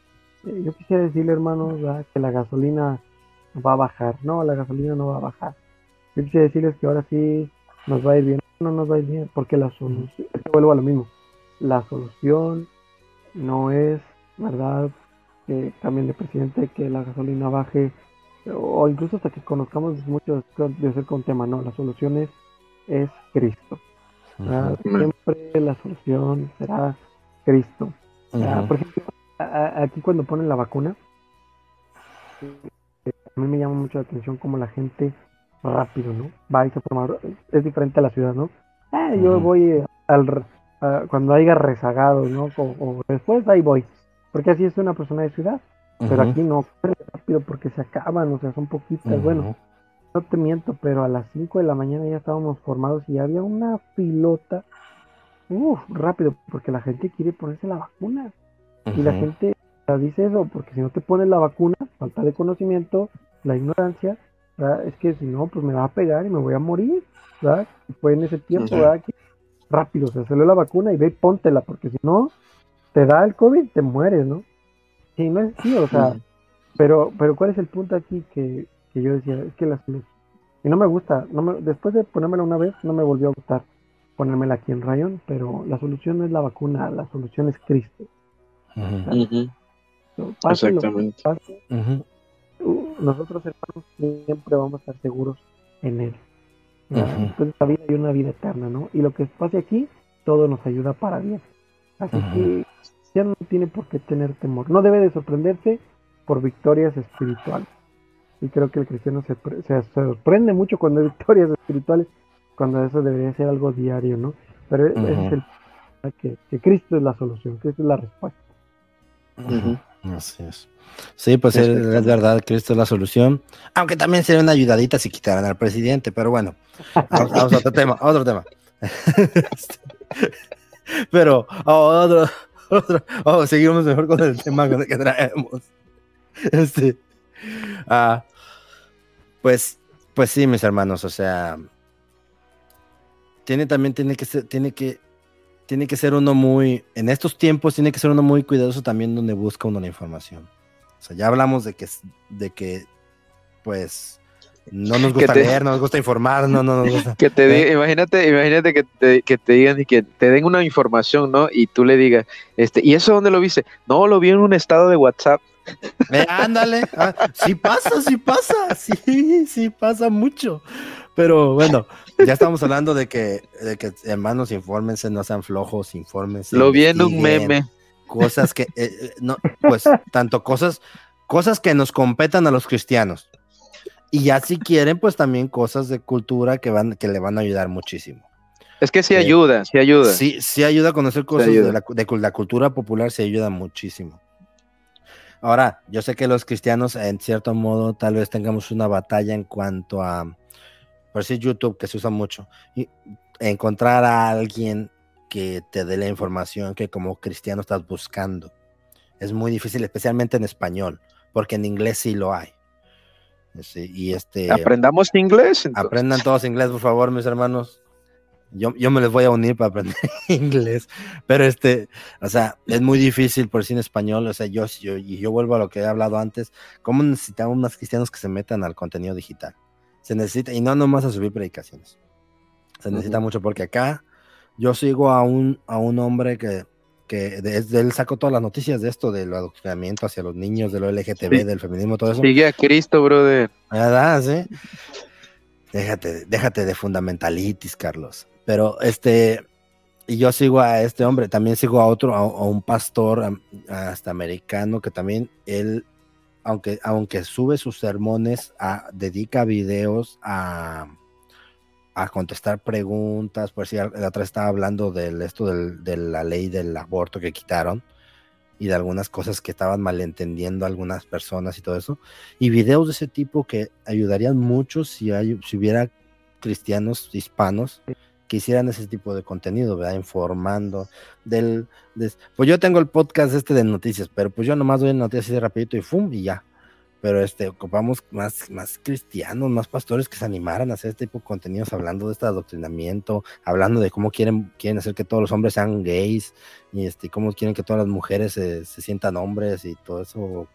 Eh, yo quisiera decirle, hermanos, que la gasolina va a bajar. No, la gasolina no va a bajar. Yo quisiera decirles que ahora sí nos va a ir bien. No nos va a ir bien, porque la solución, vuelvo a lo mismo, la solución no es, ¿verdad? Que cambien de presidente, que la gasolina baje, o incluso hasta que conozcamos mucho de ser con tema, no, la solución es, es Cristo. Siempre la solución será Cristo. Por ejemplo, aquí cuando ponen la vacuna, a mí me llama mucho la atención como la gente rápido, ¿no? Va y se forma, es diferente a la ciudad, ¿no? Eh, yo voy al, cuando haya rezagados, ¿no? O, después ahí voy, porque así es una persona de ciudad, pero aquí no, rápido porque se acaban, o sea, son poquitas, bueno, no te miento, pero a las 5 de la mañana ya estábamos formados y había una pilota, uff, rápido, porque la gente quiere ponerse la vacuna, y la gente dice eso, porque si no te pones la vacuna, falta de conocimiento, la ignorancia, es que si no, pues me va a pegar y me voy a morir, ¿verdad? Y fue en ese tiempo, ¿verdad? Que rápido, se salió la vacuna y ve y póntela, porque si no, te da el COVID, te mueres, ¿no? Sí, no es, sí, o sea, pero, pero ¿cuál es el punto aquí que, que yo decía? Es que la solución, y no me gusta, no me, después de ponérmela una vez, no me volvió a gustar ponérmela aquí en rayón, pero la solución no es la vacuna, la solución es Cristo. Exactamente. nosotros hermanos siempre vamos a estar seguros en Él. Después de esta vida hay una vida eterna, ¿no? Y lo que pase aquí, todo nos ayuda para bien. Así que ya no tiene por qué tener temor. No debe de sorprenderse por victorias espirituales. Y creo que el cristiano se, sorprende mucho cuando hay victorias espirituales, cuando eso debería ser algo diario, ¿no? Pero ese es el que, que Cristo es la solución, Cristo es la respuesta. Así es. Sí, pues es, verdad, Cristo es la solución. Aunque también sería una ayudadita si quitaran al presidente, pero bueno, vamos, a otro tema, otro tema. pero otro, otro, seguimos mejor con el tema que traemos. Este, ah, pues, pues sí, mis hermanos, o sea, tiene también tiene que ser, tiene que tiene que ser uno muy, en estos tiempos tiene que ser uno muy cuidadoso también donde busca uno la información. O sea, ya hablamos de que, de que pues, no nos gusta leer, no nos gusta informar, no, no nos gusta. Que te imagínate, imagínate que te, que te digan y que te den una información, ¿no? Y tú le digas, este, ¿y eso dónde lo viste? No, lo vi en un estado de WhatsApp. ándale, ah, sí pasa, sí pasa, sí, sí pasa mucho. Pero bueno, ya estamos hablando de que, de que hermanos, infórmense, no sean flojos, infórmense. Lo vi en un meme. Cosas que, eh, eh, no, pues, tanto cosas, cosas que nos competan a los cristianos. Y ya si quieren, pues también cosas de cultura que, van, que le van a ayudar muchísimo. Es que sí eh, ayuda, sí ayuda. Sí, sí ayuda a conocer cosas de la, de la, cultura popular, sí ayuda muchísimo. Ahora, yo sé que los cristianos, en cierto modo, tal vez tengamos una batalla en cuanto a por si YouTube, que se usa mucho, y encontrar a alguien que te dé la información que como cristiano estás buscando. Es muy difícil, especialmente en español, porque en inglés sí lo hay. y este, Aprendamos inglés. Aprendan todos inglés, por favor, mis hermanos. Yo, yo, me les voy a unir para aprender inglés, pero este, o sea, es muy difícil por si en español, o sea, yo, yo, y yo vuelvo a lo que he hablado antes, ¿cómo necesitamos más cristianos que se metan al contenido digital? Se necesita, y no nomás a subir predicaciones. Se necesita mucho porque acá yo sigo a un, a un hombre que, que de, él sacó todas las noticias de esto, del adoctrinamiento hacia los niños, de lo LGTB, del feminismo, todo eso. Sigue a Cristo, brother. ¿Verdad? Sí. Déjate, déjate de fundamentalitis, Carlos. Pero este, y yo sigo a este hombre, también sigo a otro, a, un pastor hasta americano que también él aunque, aunque sube sus sermones, dedica videos a, a contestar preguntas, por si la otra estaba hablando de esto de la ley del aborto que quitaron y de algunas cosas que estaban malentendiendo algunas personas y todo eso. Y videos de ese tipo que ayudarían mucho si, hay, si hubiera cristianos hispanos que hicieran ese tipo de contenido, ¿verdad? Informando del... pues yo tengo el podcast este de noticias, pero pues yo nomás doy noticias rapidito y ¡fum! y ya. Pero este, ocupamos más, más cristianos, más pastores que se animaran a hacer este tipo de contenidos, hablando de este adoctrinamiento, hablando de cómo quieren, quieren hacer que todos los hombres sean gays, y este, cómo quieren que todas las mujeres se, sientan hombres y todo eso,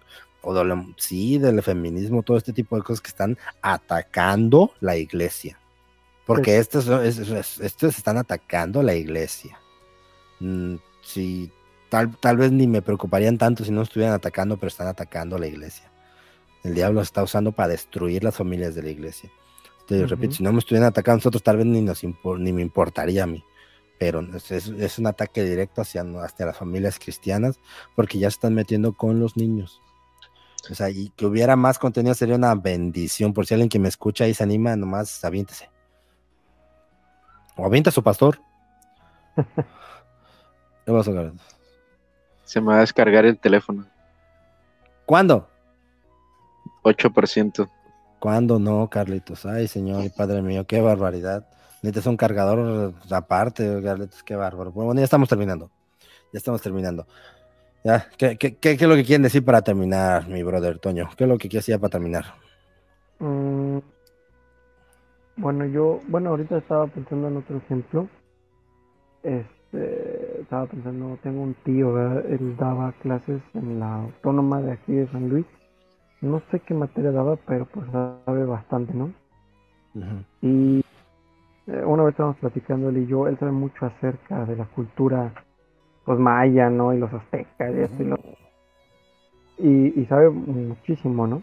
o de, sí, del feminismo, todo este tipo de cosas que están atacando la iglesia. Porque estos, estos, están atacando la iglesia. Mm, tal, tal vez ni me preocuparían tanto si no estuvieran atacando, pero están atacando la iglesia. El diablo está usando para destruir las familias de la iglesia. Te repito, si no me estuvieran atacando nosotros, tal vez ni, nos ni me importaría a mí. Pero es, un ataque directo hacia, hacia las familias cristianas porque ya se están metiendo con los niños. O sea, y que hubiera más contenido sería una bendición. Por si alguien que me escucha y se anima, nomás aviéntese. O avienta a su pastor. ¿Qué vas a Se me va a descargar el teléfono. ¿Cuándo? 8%. ¿Cuándo no, Carlitos? Ay, señor y padre mío, qué barbaridad. Necesitas un cargador aparte, Carlitos, qué bárbaro. Bueno, ya estamos terminando. Ya estamos terminando. Ya, ¿qué, qué, qué, es lo que quieren decir para terminar, mi brother Toño? ¿Qué es lo que quieres decir para terminar? Mm, bueno, yo, bueno, ahorita estaba pensando en otro ejemplo. Este, estaba pensando, tengo un tío, él daba clases en la autónoma de aquí de San Luis no sé qué materia daba, pero pues sabe bastante, ¿no? Y eh, una vez estábamos platicando él y yo, él sabe mucho acerca de la cultura pues maya, ¿no? Y los aztecas y eso y, y, sabe muchísimo, ¿no?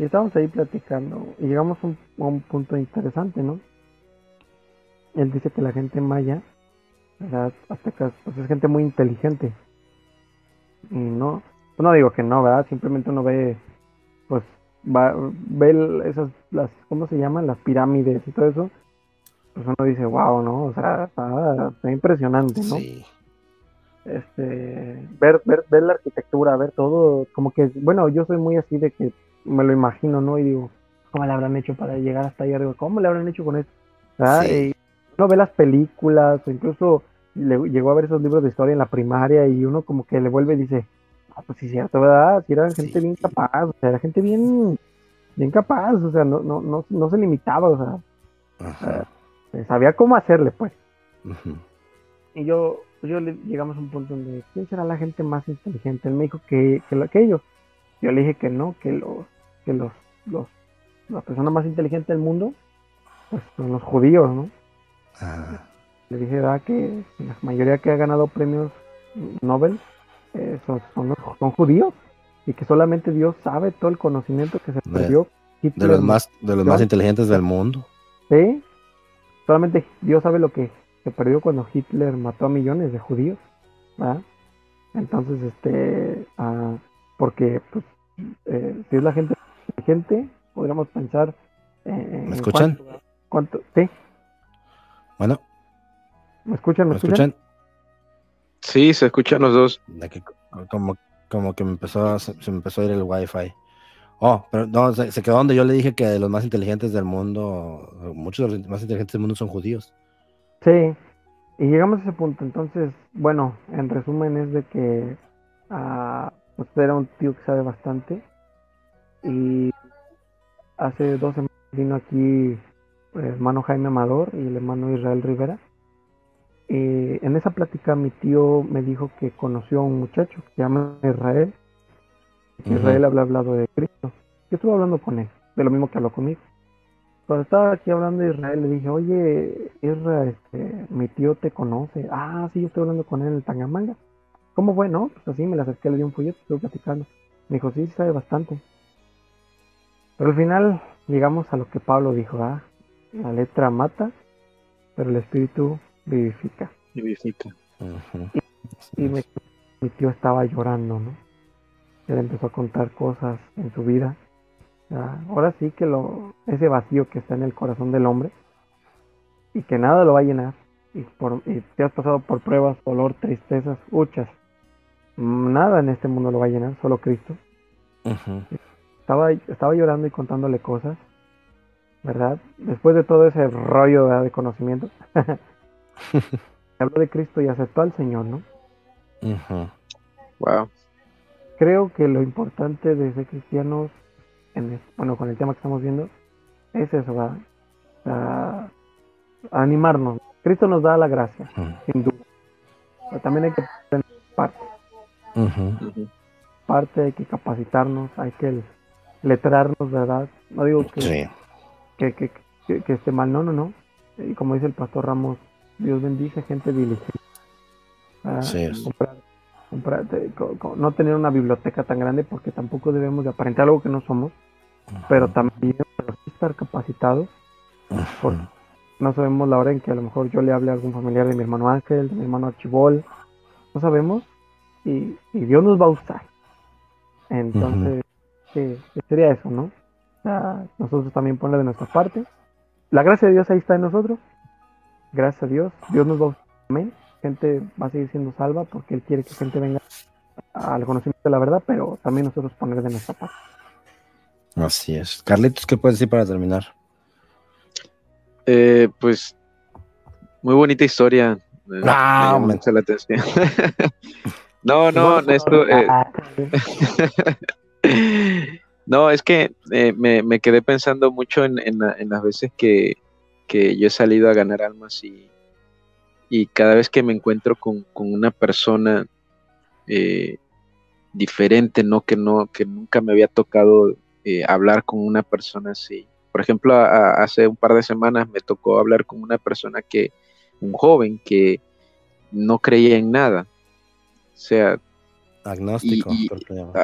Y estábamos ahí platicando y llegamos a un, punto interesante, ¿no? Él dice que la gente maya, las aztecas, pues es gente muy inteligente. Y no, no digo que no, ¿verdad? Simplemente uno ve pues va, ve esas, las, ¿cómo se llaman? Las pirámides y todo eso, pues uno dice, wow, ¿no? O sea, está, impresionante, ¿no? Sí. Este, ver, ver, ver la arquitectura, ver todo, como que, bueno, yo soy muy así de que me lo imagino, ¿no? Y digo, ¿cómo le habrán hecho para llegar hasta allá arriba? ¿Cómo le habrán hecho con esto? Sí. uno ve las películas, o incluso le, llegó a ver esos libros de historia en la primaria y uno como que le vuelve y dice, Ah, pues sí, cierto, ¿verdad? Si era gente bien capaz, o sea, era gente bien, bien capaz, o sea, no, no, no, no se limitaba, o sea, eh, sabía cómo hacerle, pues. Y yo, yo le, llegamos a un punto donde, ¿quién será la gente más inteligente? Él me dijo que, que, que ellos. Yo le dije que no, que los, que los, los, la persona más inteligente del mundo, pues son los judíos, ¿no? Ah. Le dije, ¿verdad? Que la mayoría que ha ganado premios Nobel eh, son, son, judíos y que solamente Dios sabe todo el conocimiento que se perdió. De, los más, de los más inteligentes del mundo. Sí, solamente Dios sabe lo que se perdió cuando Hitler mató a millones de judíos. Entonces, este, ah, porque pues, eh, si es la gente inteligente, podríamos pensar. ¿Me escuchan? Cuánto, sí. Bueno. ¿Me escuchan? ¿Me, escuchan? Sí, se escuchan los dos. como, como que me empezó, se, me empezó a ir el wifi. Oh, pero no, se, quedó donde yo le dije que los más inteligentes del mundo, muchos de los más inteligentes del mundo son judíos. Sí, y llegamos a ese punto. Entonces, bueno, en resumen es de que uh, usted era un tío que sabe bastante. Y hace dos semanas vino aquí el hermano Jaime Amador y el hermano Israel Rivera eh, en esa plática mi tío me dijo que conoció a un muchacho que se llama Israel. Israel había hablado de Cristo. Yo estuve hablando con él, de lo mismo que habló conmigo. Cuando estaba aquí hablando de Israel, le dije, oye, Israel, este, mi tío te conoce. Ah, sí, yo estoy hablando con él en el Tangamanga. ¿Cómo fue, no? Pues así me le acerqué, le di un folleto, estuve platicando. Me dijo, sí, sabe bastante. Pero al final llegamos a lo que Pablo dijo, ah, la letra mata, pero el espíritu vivifica. Vivifica. Y, mi tío estaba llorando, ¿no? Él empezó a contar cosas en su vida. ahora sí que lo, ese vacío que está en el corazón del hombre y que nada lo va a llenar. Y, por, te has pasado por pruebas, dolor, tristezas, huchas. Nada en este mundo lo va a llenar, solo Cristo. estaba, estaba llorando y contándole cosas, ¿verdad? Después de todo ese rollo de conocimiento. habló de Cristo y aceptó al Señor, ¿no? Wow. Creo que lo importante de ser cristianos, en bueno, con el tema que estamos viendo, es eso, ¿verdad? animarnos. Cristo nos da la gracia, sin duda. Pero también hay que tener parte. Parte hay que capacitarnos, hay que letrarnos, ¿verdad? No digo que, que, que, que, esté mal, no, no, no. Y como dice el pastor Ramos, Dios bendice gente diligente. no tener una biblioteca tan grande porque tampoco debemos de aparentar algo que no somos, pero también estar capacitados. no sabemos la hora en que a lo mejor yo le hable a algún familiar de mi hermano Ángel, de mi hermano Archibol, no sabemos, y, Dios nos va a usar. Entonces, que, sería eso, ¿no? nosotros también poner de nuestra parte. La gracia de Dios ahí está en nosotros. Gracias a Dios. Dios nos va a... Amén. Gente va a seguir siendo salva porque Él quiere que gente venga al conocimiento de la verdad, pero también nosotros poner de nuestra parte. Así es. Carlitos, ¿qué puedes decir para terminar? Eh, pues muy bonita historia. Ah, me, la atención. no, no, esto. Eh, no, es que eh, me, quedé pensando mucho en, las veces que, yo he salido a ganar almas y, y cada vez que me encuentro con, una persona diferente, ¿no? Que no, que nunca me había tocado hablar con una persona así. Por ejemplo, hace un par de semanas me tocó hablar con una persona que, un joven que no creía en nada. Sea, agnóstico. Y,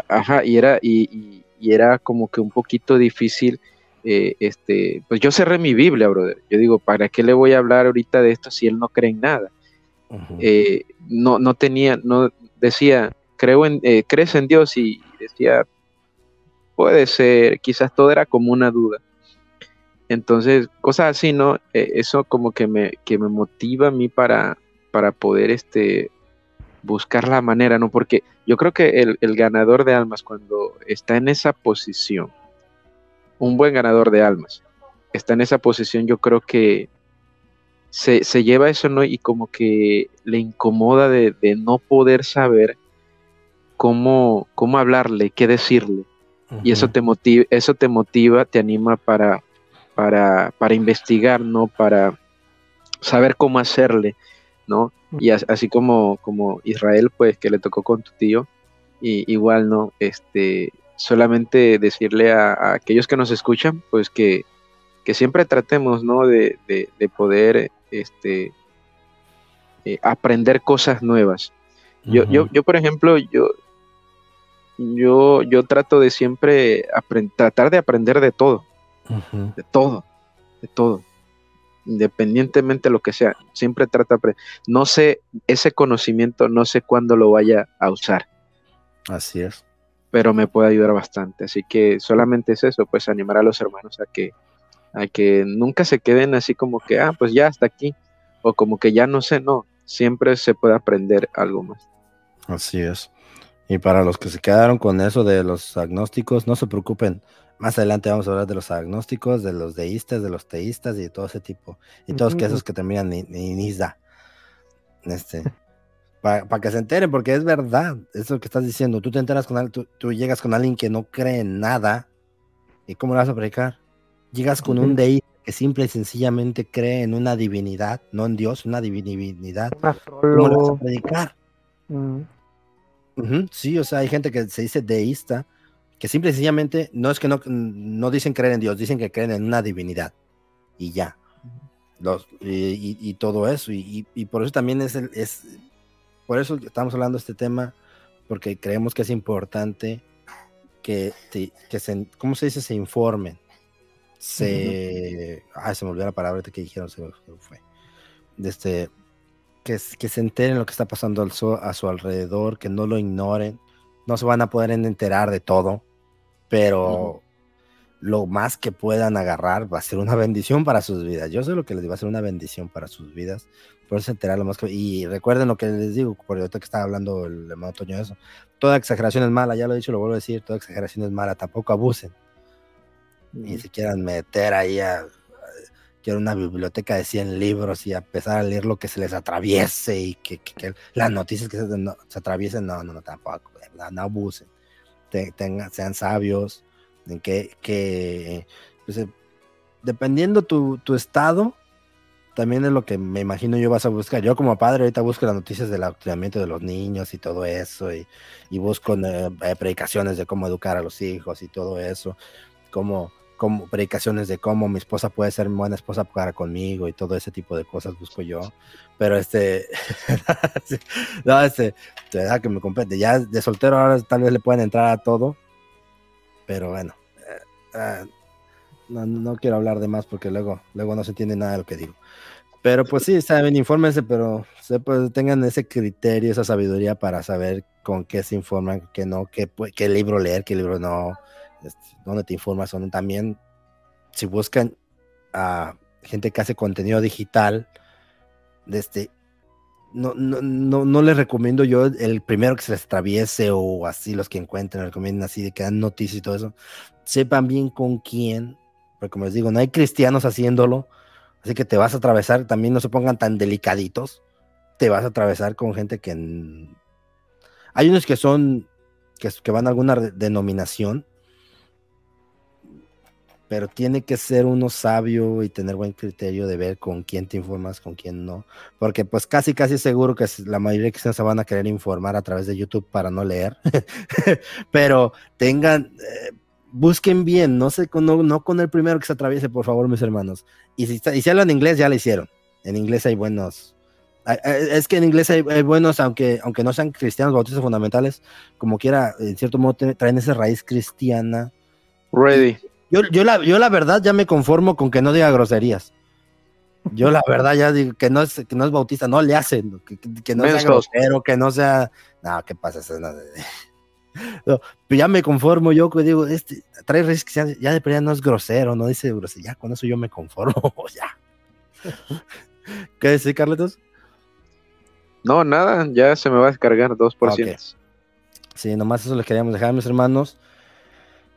ajá, y era, y, era como que un poquito difícil. Eh, este, pues yo cerré mi Biblia, brother. Yo digo, ¿para qué le voy a hablar ahorita de esto si él no cree en nada? Eh, no, no tenía, no decía, creo en, eh, crees en Dios y decía, puede ser, quizás todo era como una duda. Entonces, cosas así, ¿no? Eh, eso como que me, que me motiva a mí para, para poder este, buscar la manera, ¿no? Porque yo creo que el, ganador de almas, cuando está en esa posición, un buen ganador de almas, está en esa posición, yo creo que se, lleva eso, ¿no? Y como que le incomoda de, no poder saber cómo, cómo hablarle, qué decirle. Y eso te motiva, eso te motiva, te anima para, para, para investigar, ¿no? Para saber cómo hacerle, ¿no? Y así como, como Israel, pues, que le tocó con tu tío, y igual, ¿no? Este, solamente decirle a, aquellos que nos escuchan, pues, que, siempre tratemos, ¿no? De, poder, este, eh, aprender cosas nuevas. Yo, yo, yo, por ejemplo, yo, yo, yo trato de siempre tratar de aprender de todo de todo, de todo, independientemente de lo que sea, siempre trata, no sé, ese conocimiento no sé cuándo lo vaya a usar. Así es. Pero me puede ayudar bastante, así que solamente es eso, pues animar a los hermanos a que, a que nunca se queden así como que, ah, pues ya hasta aquí, o como que ya no sé, no, siempre se puede aprender algo más. Así es. Y para los que se quedaron con eso de los agnósticos, no se preocupen, más adelante vamos a hablar de los agnósticos, de los deístas, de los teístas y de todo ese tipo. Y todos esos que terminan en, Isda. Este, para que se enteren, porque es verdad, eso que estás diciendo. Tú te enteras con alguien, tú, llegas con alguien que no cree en nada. ¿Y cómo le vas a predicar? Llegas con un deísta que simple y sencillamente cree en una divinidad, no en Dios, una divinidad. ¿Cómo le vas a predicar? Sí, o sea, hay gente que se dice deísta que simple y sencillamente no es que no, no dicen creer en Dios, dicen que creen en una divinidad y ya. Los, y, todo eso. Y, por eso también es, el, es, por eso estamos hablando de este tema, porque creemos que es importante que, que se, ¿cómo se dice? Se informen. Se, ay, se me olvidó la palabra que dijeron, se fue. Este, que, que se enteren lo que está pasando al a su alrededor, que no lo ignoren, no se van a poder enterar de todo, pero lo más que puedan agarrar va a ser una bendición para sus vidas. Yo sé lo que les digo, va a ser una bendición para sus vidas. Por eso enterar lo más que... Y recuerden lo que les digo, por ahorita que estaba hablando el hermano Toño de eso. Toda exageración es mala, ya lo he dicho, lo vuelvo a decir, toda exageración es mala, tampoco abusen. Ni se quieran meter ahí a, quiero una biblioteca de 100 libros y empezar a leer lo que se les atraviese y que, las noticias que se, atraviesen, no, no, no, tampoco, no abusen sean sabios, en que, que pues, eh, dependiendo tu, tu estado, también es lo que me imagino yo vas a buscar. Yo como padre ahorita busco las noticias del adoctrinamiento de los niños y todo eso, y, busco eh, eh, predicaciones de cómo educar a los hijos y todo eso, como como predicaciones de cómo mi esposa puede ser buena esposa para conmigo y todo ese tipo de cosas busco yo. Pero este, no, este, te da que me compete. Ya de soltero ahora tal vez le pueden entrar a todo, pero bueno, eh, eh, no, no, quiero hablar de más porque luego, luego no se entiende nada de lo que digo. Pero pues sí, saben, infórmense, pero pues, tengan ese criterio, esa sabiduría para saber con qué se informan, qué no, qué, qué libro leer, qué libro no este, donde te informas, donde también, si buscan a gente que hace contenido digital, este, no, no, no, no, les recomiendo yo el primero que se les atraviese o así los que encuentren, recomienden así de que dan noticias y todo eso. Sepan bien con quién, porque como les digo, no hay cristianos haciéndolo, así que te vas a atravesar, también no se pongan tan delicaditos, te vas a atravesar con gente que... Hay unos que son, que, que van a alguna denominación, pero tiene que ser uno sabio y tener buen criterio de ver con quién te informas, con quién no, porque pues casi casi seguro que la mayoría que se van a querer informar a través de YouTube para no leer, pero tengan, eh, busquen bien, no, sé, no, no con el primero que se atraviese, por favor, mis hermanos, y si, y si hablan inglés, ya lo hicieron, en inglés hay buenos, es que en inglés hay, buenos, aunque, aunque no sean cristianos bautistas fundamentales, como quiera, en cierto modo traen esa raíz cristiana. Ready. Yo, yo, la, yo la verdad ya me conformo con que no diga groserías. Yo la verdad ya digo que no es, que no es bautista, no le hacen, que, no sea grosero, que no sea... No, ¿qué pasa? No, ya me conformo yo que digo, este, trae que ya de verdad no es grosero, no dice grosero, ya con eso yo me conformo, ya. ¿Qué decís, Carletos? No, nada, ya se me va a descargar 2%. Sí, nomás eso les queríamos dejar, mis hermanos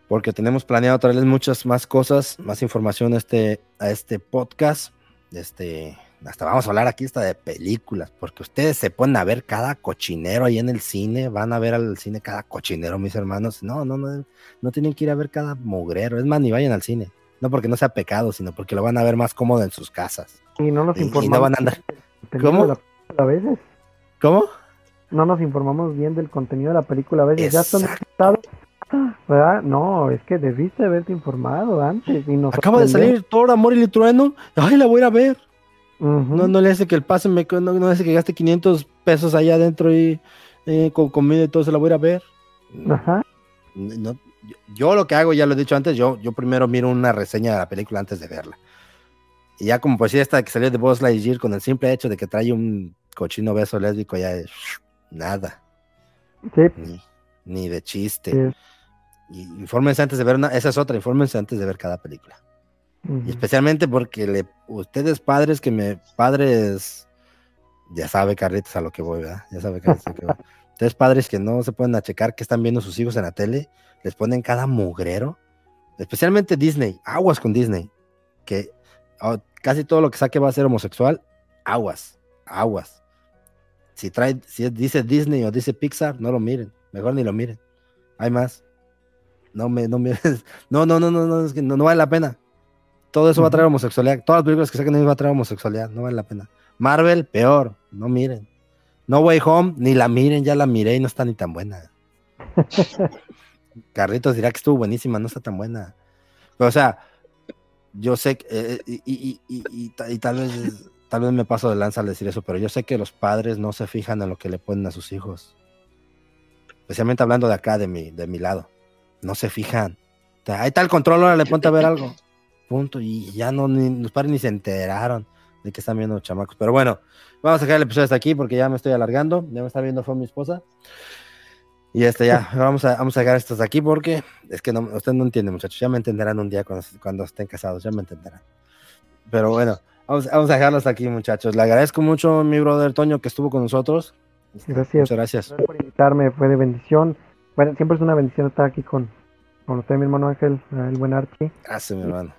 porque tenemos planeado traerles muchas más cosas, más información a este, a este podcast. Este, hasta vamos a hablar aquí hasta de películas, porque ustedes se ponen a ver cada cochinero ahí en el cine, van a ver al cine cada cochinero, mis hermanos. No, no, no, no tienen que ir a ver cada mugrero, es más, ni vayan al cine. No porque no sea pecado, sino porque lo van a ver más cómodo en sus casas. Y no nos informamos. no van a andar. ¿Cómo? A veces. ¿Cómo? No nos informamos bien del contenido de la película a veces. Ya están ¿Verdad? No, es que debiste haberte informado antes. Y Acaba de salir Thor, Amor y Trueno. Ay, la voy a ir a ver. no, no le hace que el pase me. No, no le hace que gaste 500 pesos allá adentro y eh, con comida y todo, se la voy a ir a ver. Ajá. No, yo, lo que hago, ya lo he dicho antes, yo, yo primero miro una reseña de la película antes de verla. Y ya como pues esta que salió de Buzz Lightyear con el simple hecho de que trae un cochino beso lésbico, ya es nada. Sí. Ni, de chiste. Infórmense antes de ver una, esa es otra, infórmense antes de ver cada película. Y especialmente porque le, ustedes padres que me, padres, ya sabe Carlitos a lo que voy, ¿verdad? Ya sabe Carlitos a lo que voy. Ustedes padres que no se pueden a checar que están viendo sus hijos en la tele, les ponen cada mugrero, especialmente Disney, aguas con Disney, que oh, casi todo lo que saque va a ser homosexual, aguas, aguas. Si trae, si dice Disney o dice Pixar, no lo miren, mejor ni lo miren. Hay más. No me, no me, no, no, no, no, no, es que no, vale la pena. Todo eso va a traer homosexualidad. Todas las películas que saquen va a traer homosexualidad. No vale la pena. Marvel, peor. No miren. No Way Home, ni la miren. Ya la miré y no está ni tan buena. Carlitos dirá que estuvo buenísima. No está tan buena. Pero, o sea, yo sé que, eh, y, y, y, y, tal vez, tal vez me paso de lanza al decir eso, pero yo sé que los padres no se fijan en lo que le ponen a sus hijos. Especialmente hablando de acá, de mi, de mi lado no se fijan. Ahí está el control, ahora le ponte a ver algo. Punto. Y ya no, ni, los padres ni se enteraron de que están viendo los chamacos. Pero bueno, vamos a dejar el episodio hasta aquí porque ya me estoy alargando. Ya me está viendo fue mi esposa. Y este ya, vamos a, vamos a dejar esto hasta aquí porque es que no, usted no entiende, muchachos. Ya me entenderán un día cuando, cuando estén casados, ya me entenderán. Pero bueno, vamos, vamos a dejarlo hasta aquí, muchachos. Le agradezco mucho a mi brother Toño que estuvo con nosotros. Gracias. Muchas gracias. gracias por invitarme, fue de bendición. Bueno, siempre es una bendición estar aquí con, con usted, mi hermano Ángel, el buen Archie. Gracias, mi hermano.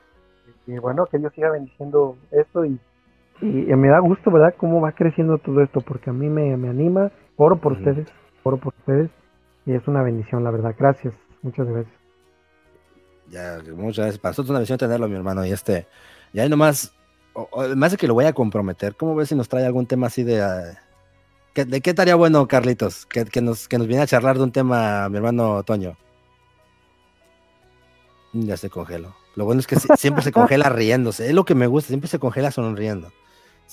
Y, bueno, que Dios siga bendiciendo esto y, y, me da gusto, ¿verdad? Cómo va creciendo todo esto, porque a mí me, me anima. Oro por ustedes, oro por ustedes. Y es una bendición, la verdad. Gracias, muchas gracias. Ya, muchas gracias. Para nosotros es una bendición tenerlo, mi hermano. Y este, y ahí nomás, más de que lo voy a comprometer. ¿Cómo ves si nos trae algún tema así de... Ah, ¿De qué estaría bueno, Carlitos? Que, nos, que nos viene a charlar de un tema, mi hermano Toño. Ya se congeló. Lo bueno es que siempre se congela riéndose. Es lo que me gusta, siempre se congela sonriendo.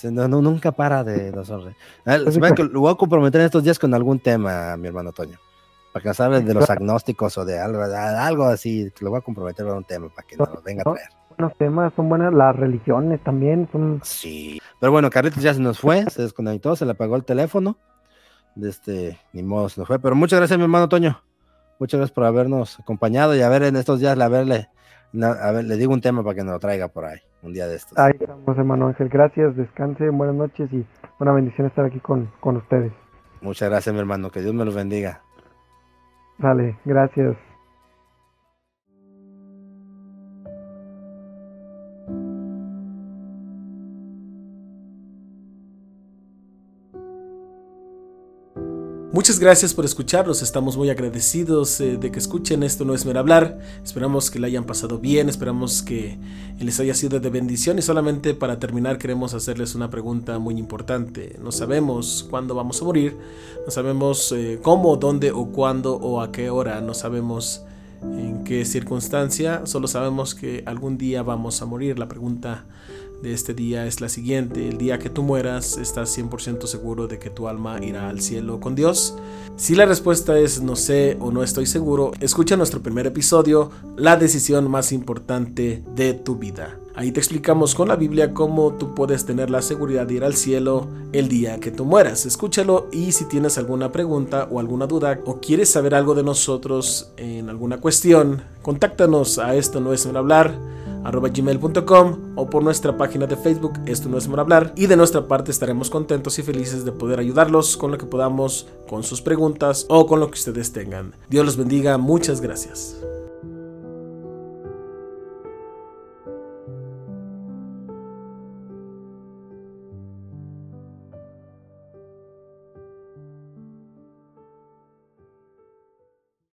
No, nunca para de, sonreír. lo voy a comprometer en estos días con algún tema, mi hermano Toño. Para que nos hable de los agnósticos o de algo, algo así. Lo voy a comprometer con un tema para que nos lo venga a traer buenos temas, son buenas las religiones también. Son... Sí, pero bueno, Carlitos ya se nos fue, se desconectó, se le apagó el teléfono. Este, ni modo, se nos fue. Pero muchas gracias, mi hermano Toño. Muchas gracias por habernos acompañado y a ver en estos días, a verle, a ver, le digo un tema para que nos lo traiga por ahí, un día de estos. Ahí estamos, hermano Ángel. Gracias, descanse, buenas noches y una bendición estar aquí con, con ustedes. Muchas gracias, mi hermano. Que Dios me los bendiga. Vale, gracias. Muchas gracias por escucharnos, estamos muy agradecidos eh, de que escuchen esto no es mero hablar, esperamos que la hayan pasado bien, esperamos que les haya sido de bendición y solamente para terminar queremos hacerles una pregunta muy importante, no sabemos cuándo vamos a morir, no sabemos eh, cómo, dónde o cuándo o a qué hora, no sabemos en qué circunstancia, solo sabemos que algún día vamos a morir, la pregunta de este día es la siguiente. El día que tú mueras, ¿estás 100% seguro de que tu alma irá al cielo con Dios? Si la respuesta es no sé o no estoy seguro, escucha nuestro primer episodio, La decisión más importante de tu vida. Ahí te explicamos con la Biblia cómo tú puedes tener la seguridad de ir al cielo el día que tú mueras. Escúchalo y si tienes alguna pregunta o alguna duda o quieres saber algo de nosotros en alguna cuestión, contáctanos a esto no es hablar arroba gmail.com o por nuestra página de Facebook Esto no es por hablar y de nuestra parte estaremos contentos y felices de poder ayudarlos con lo que podamos, con sus preguntas o con lo que ustedes tengan. Dios los bendiga, muchas gracias.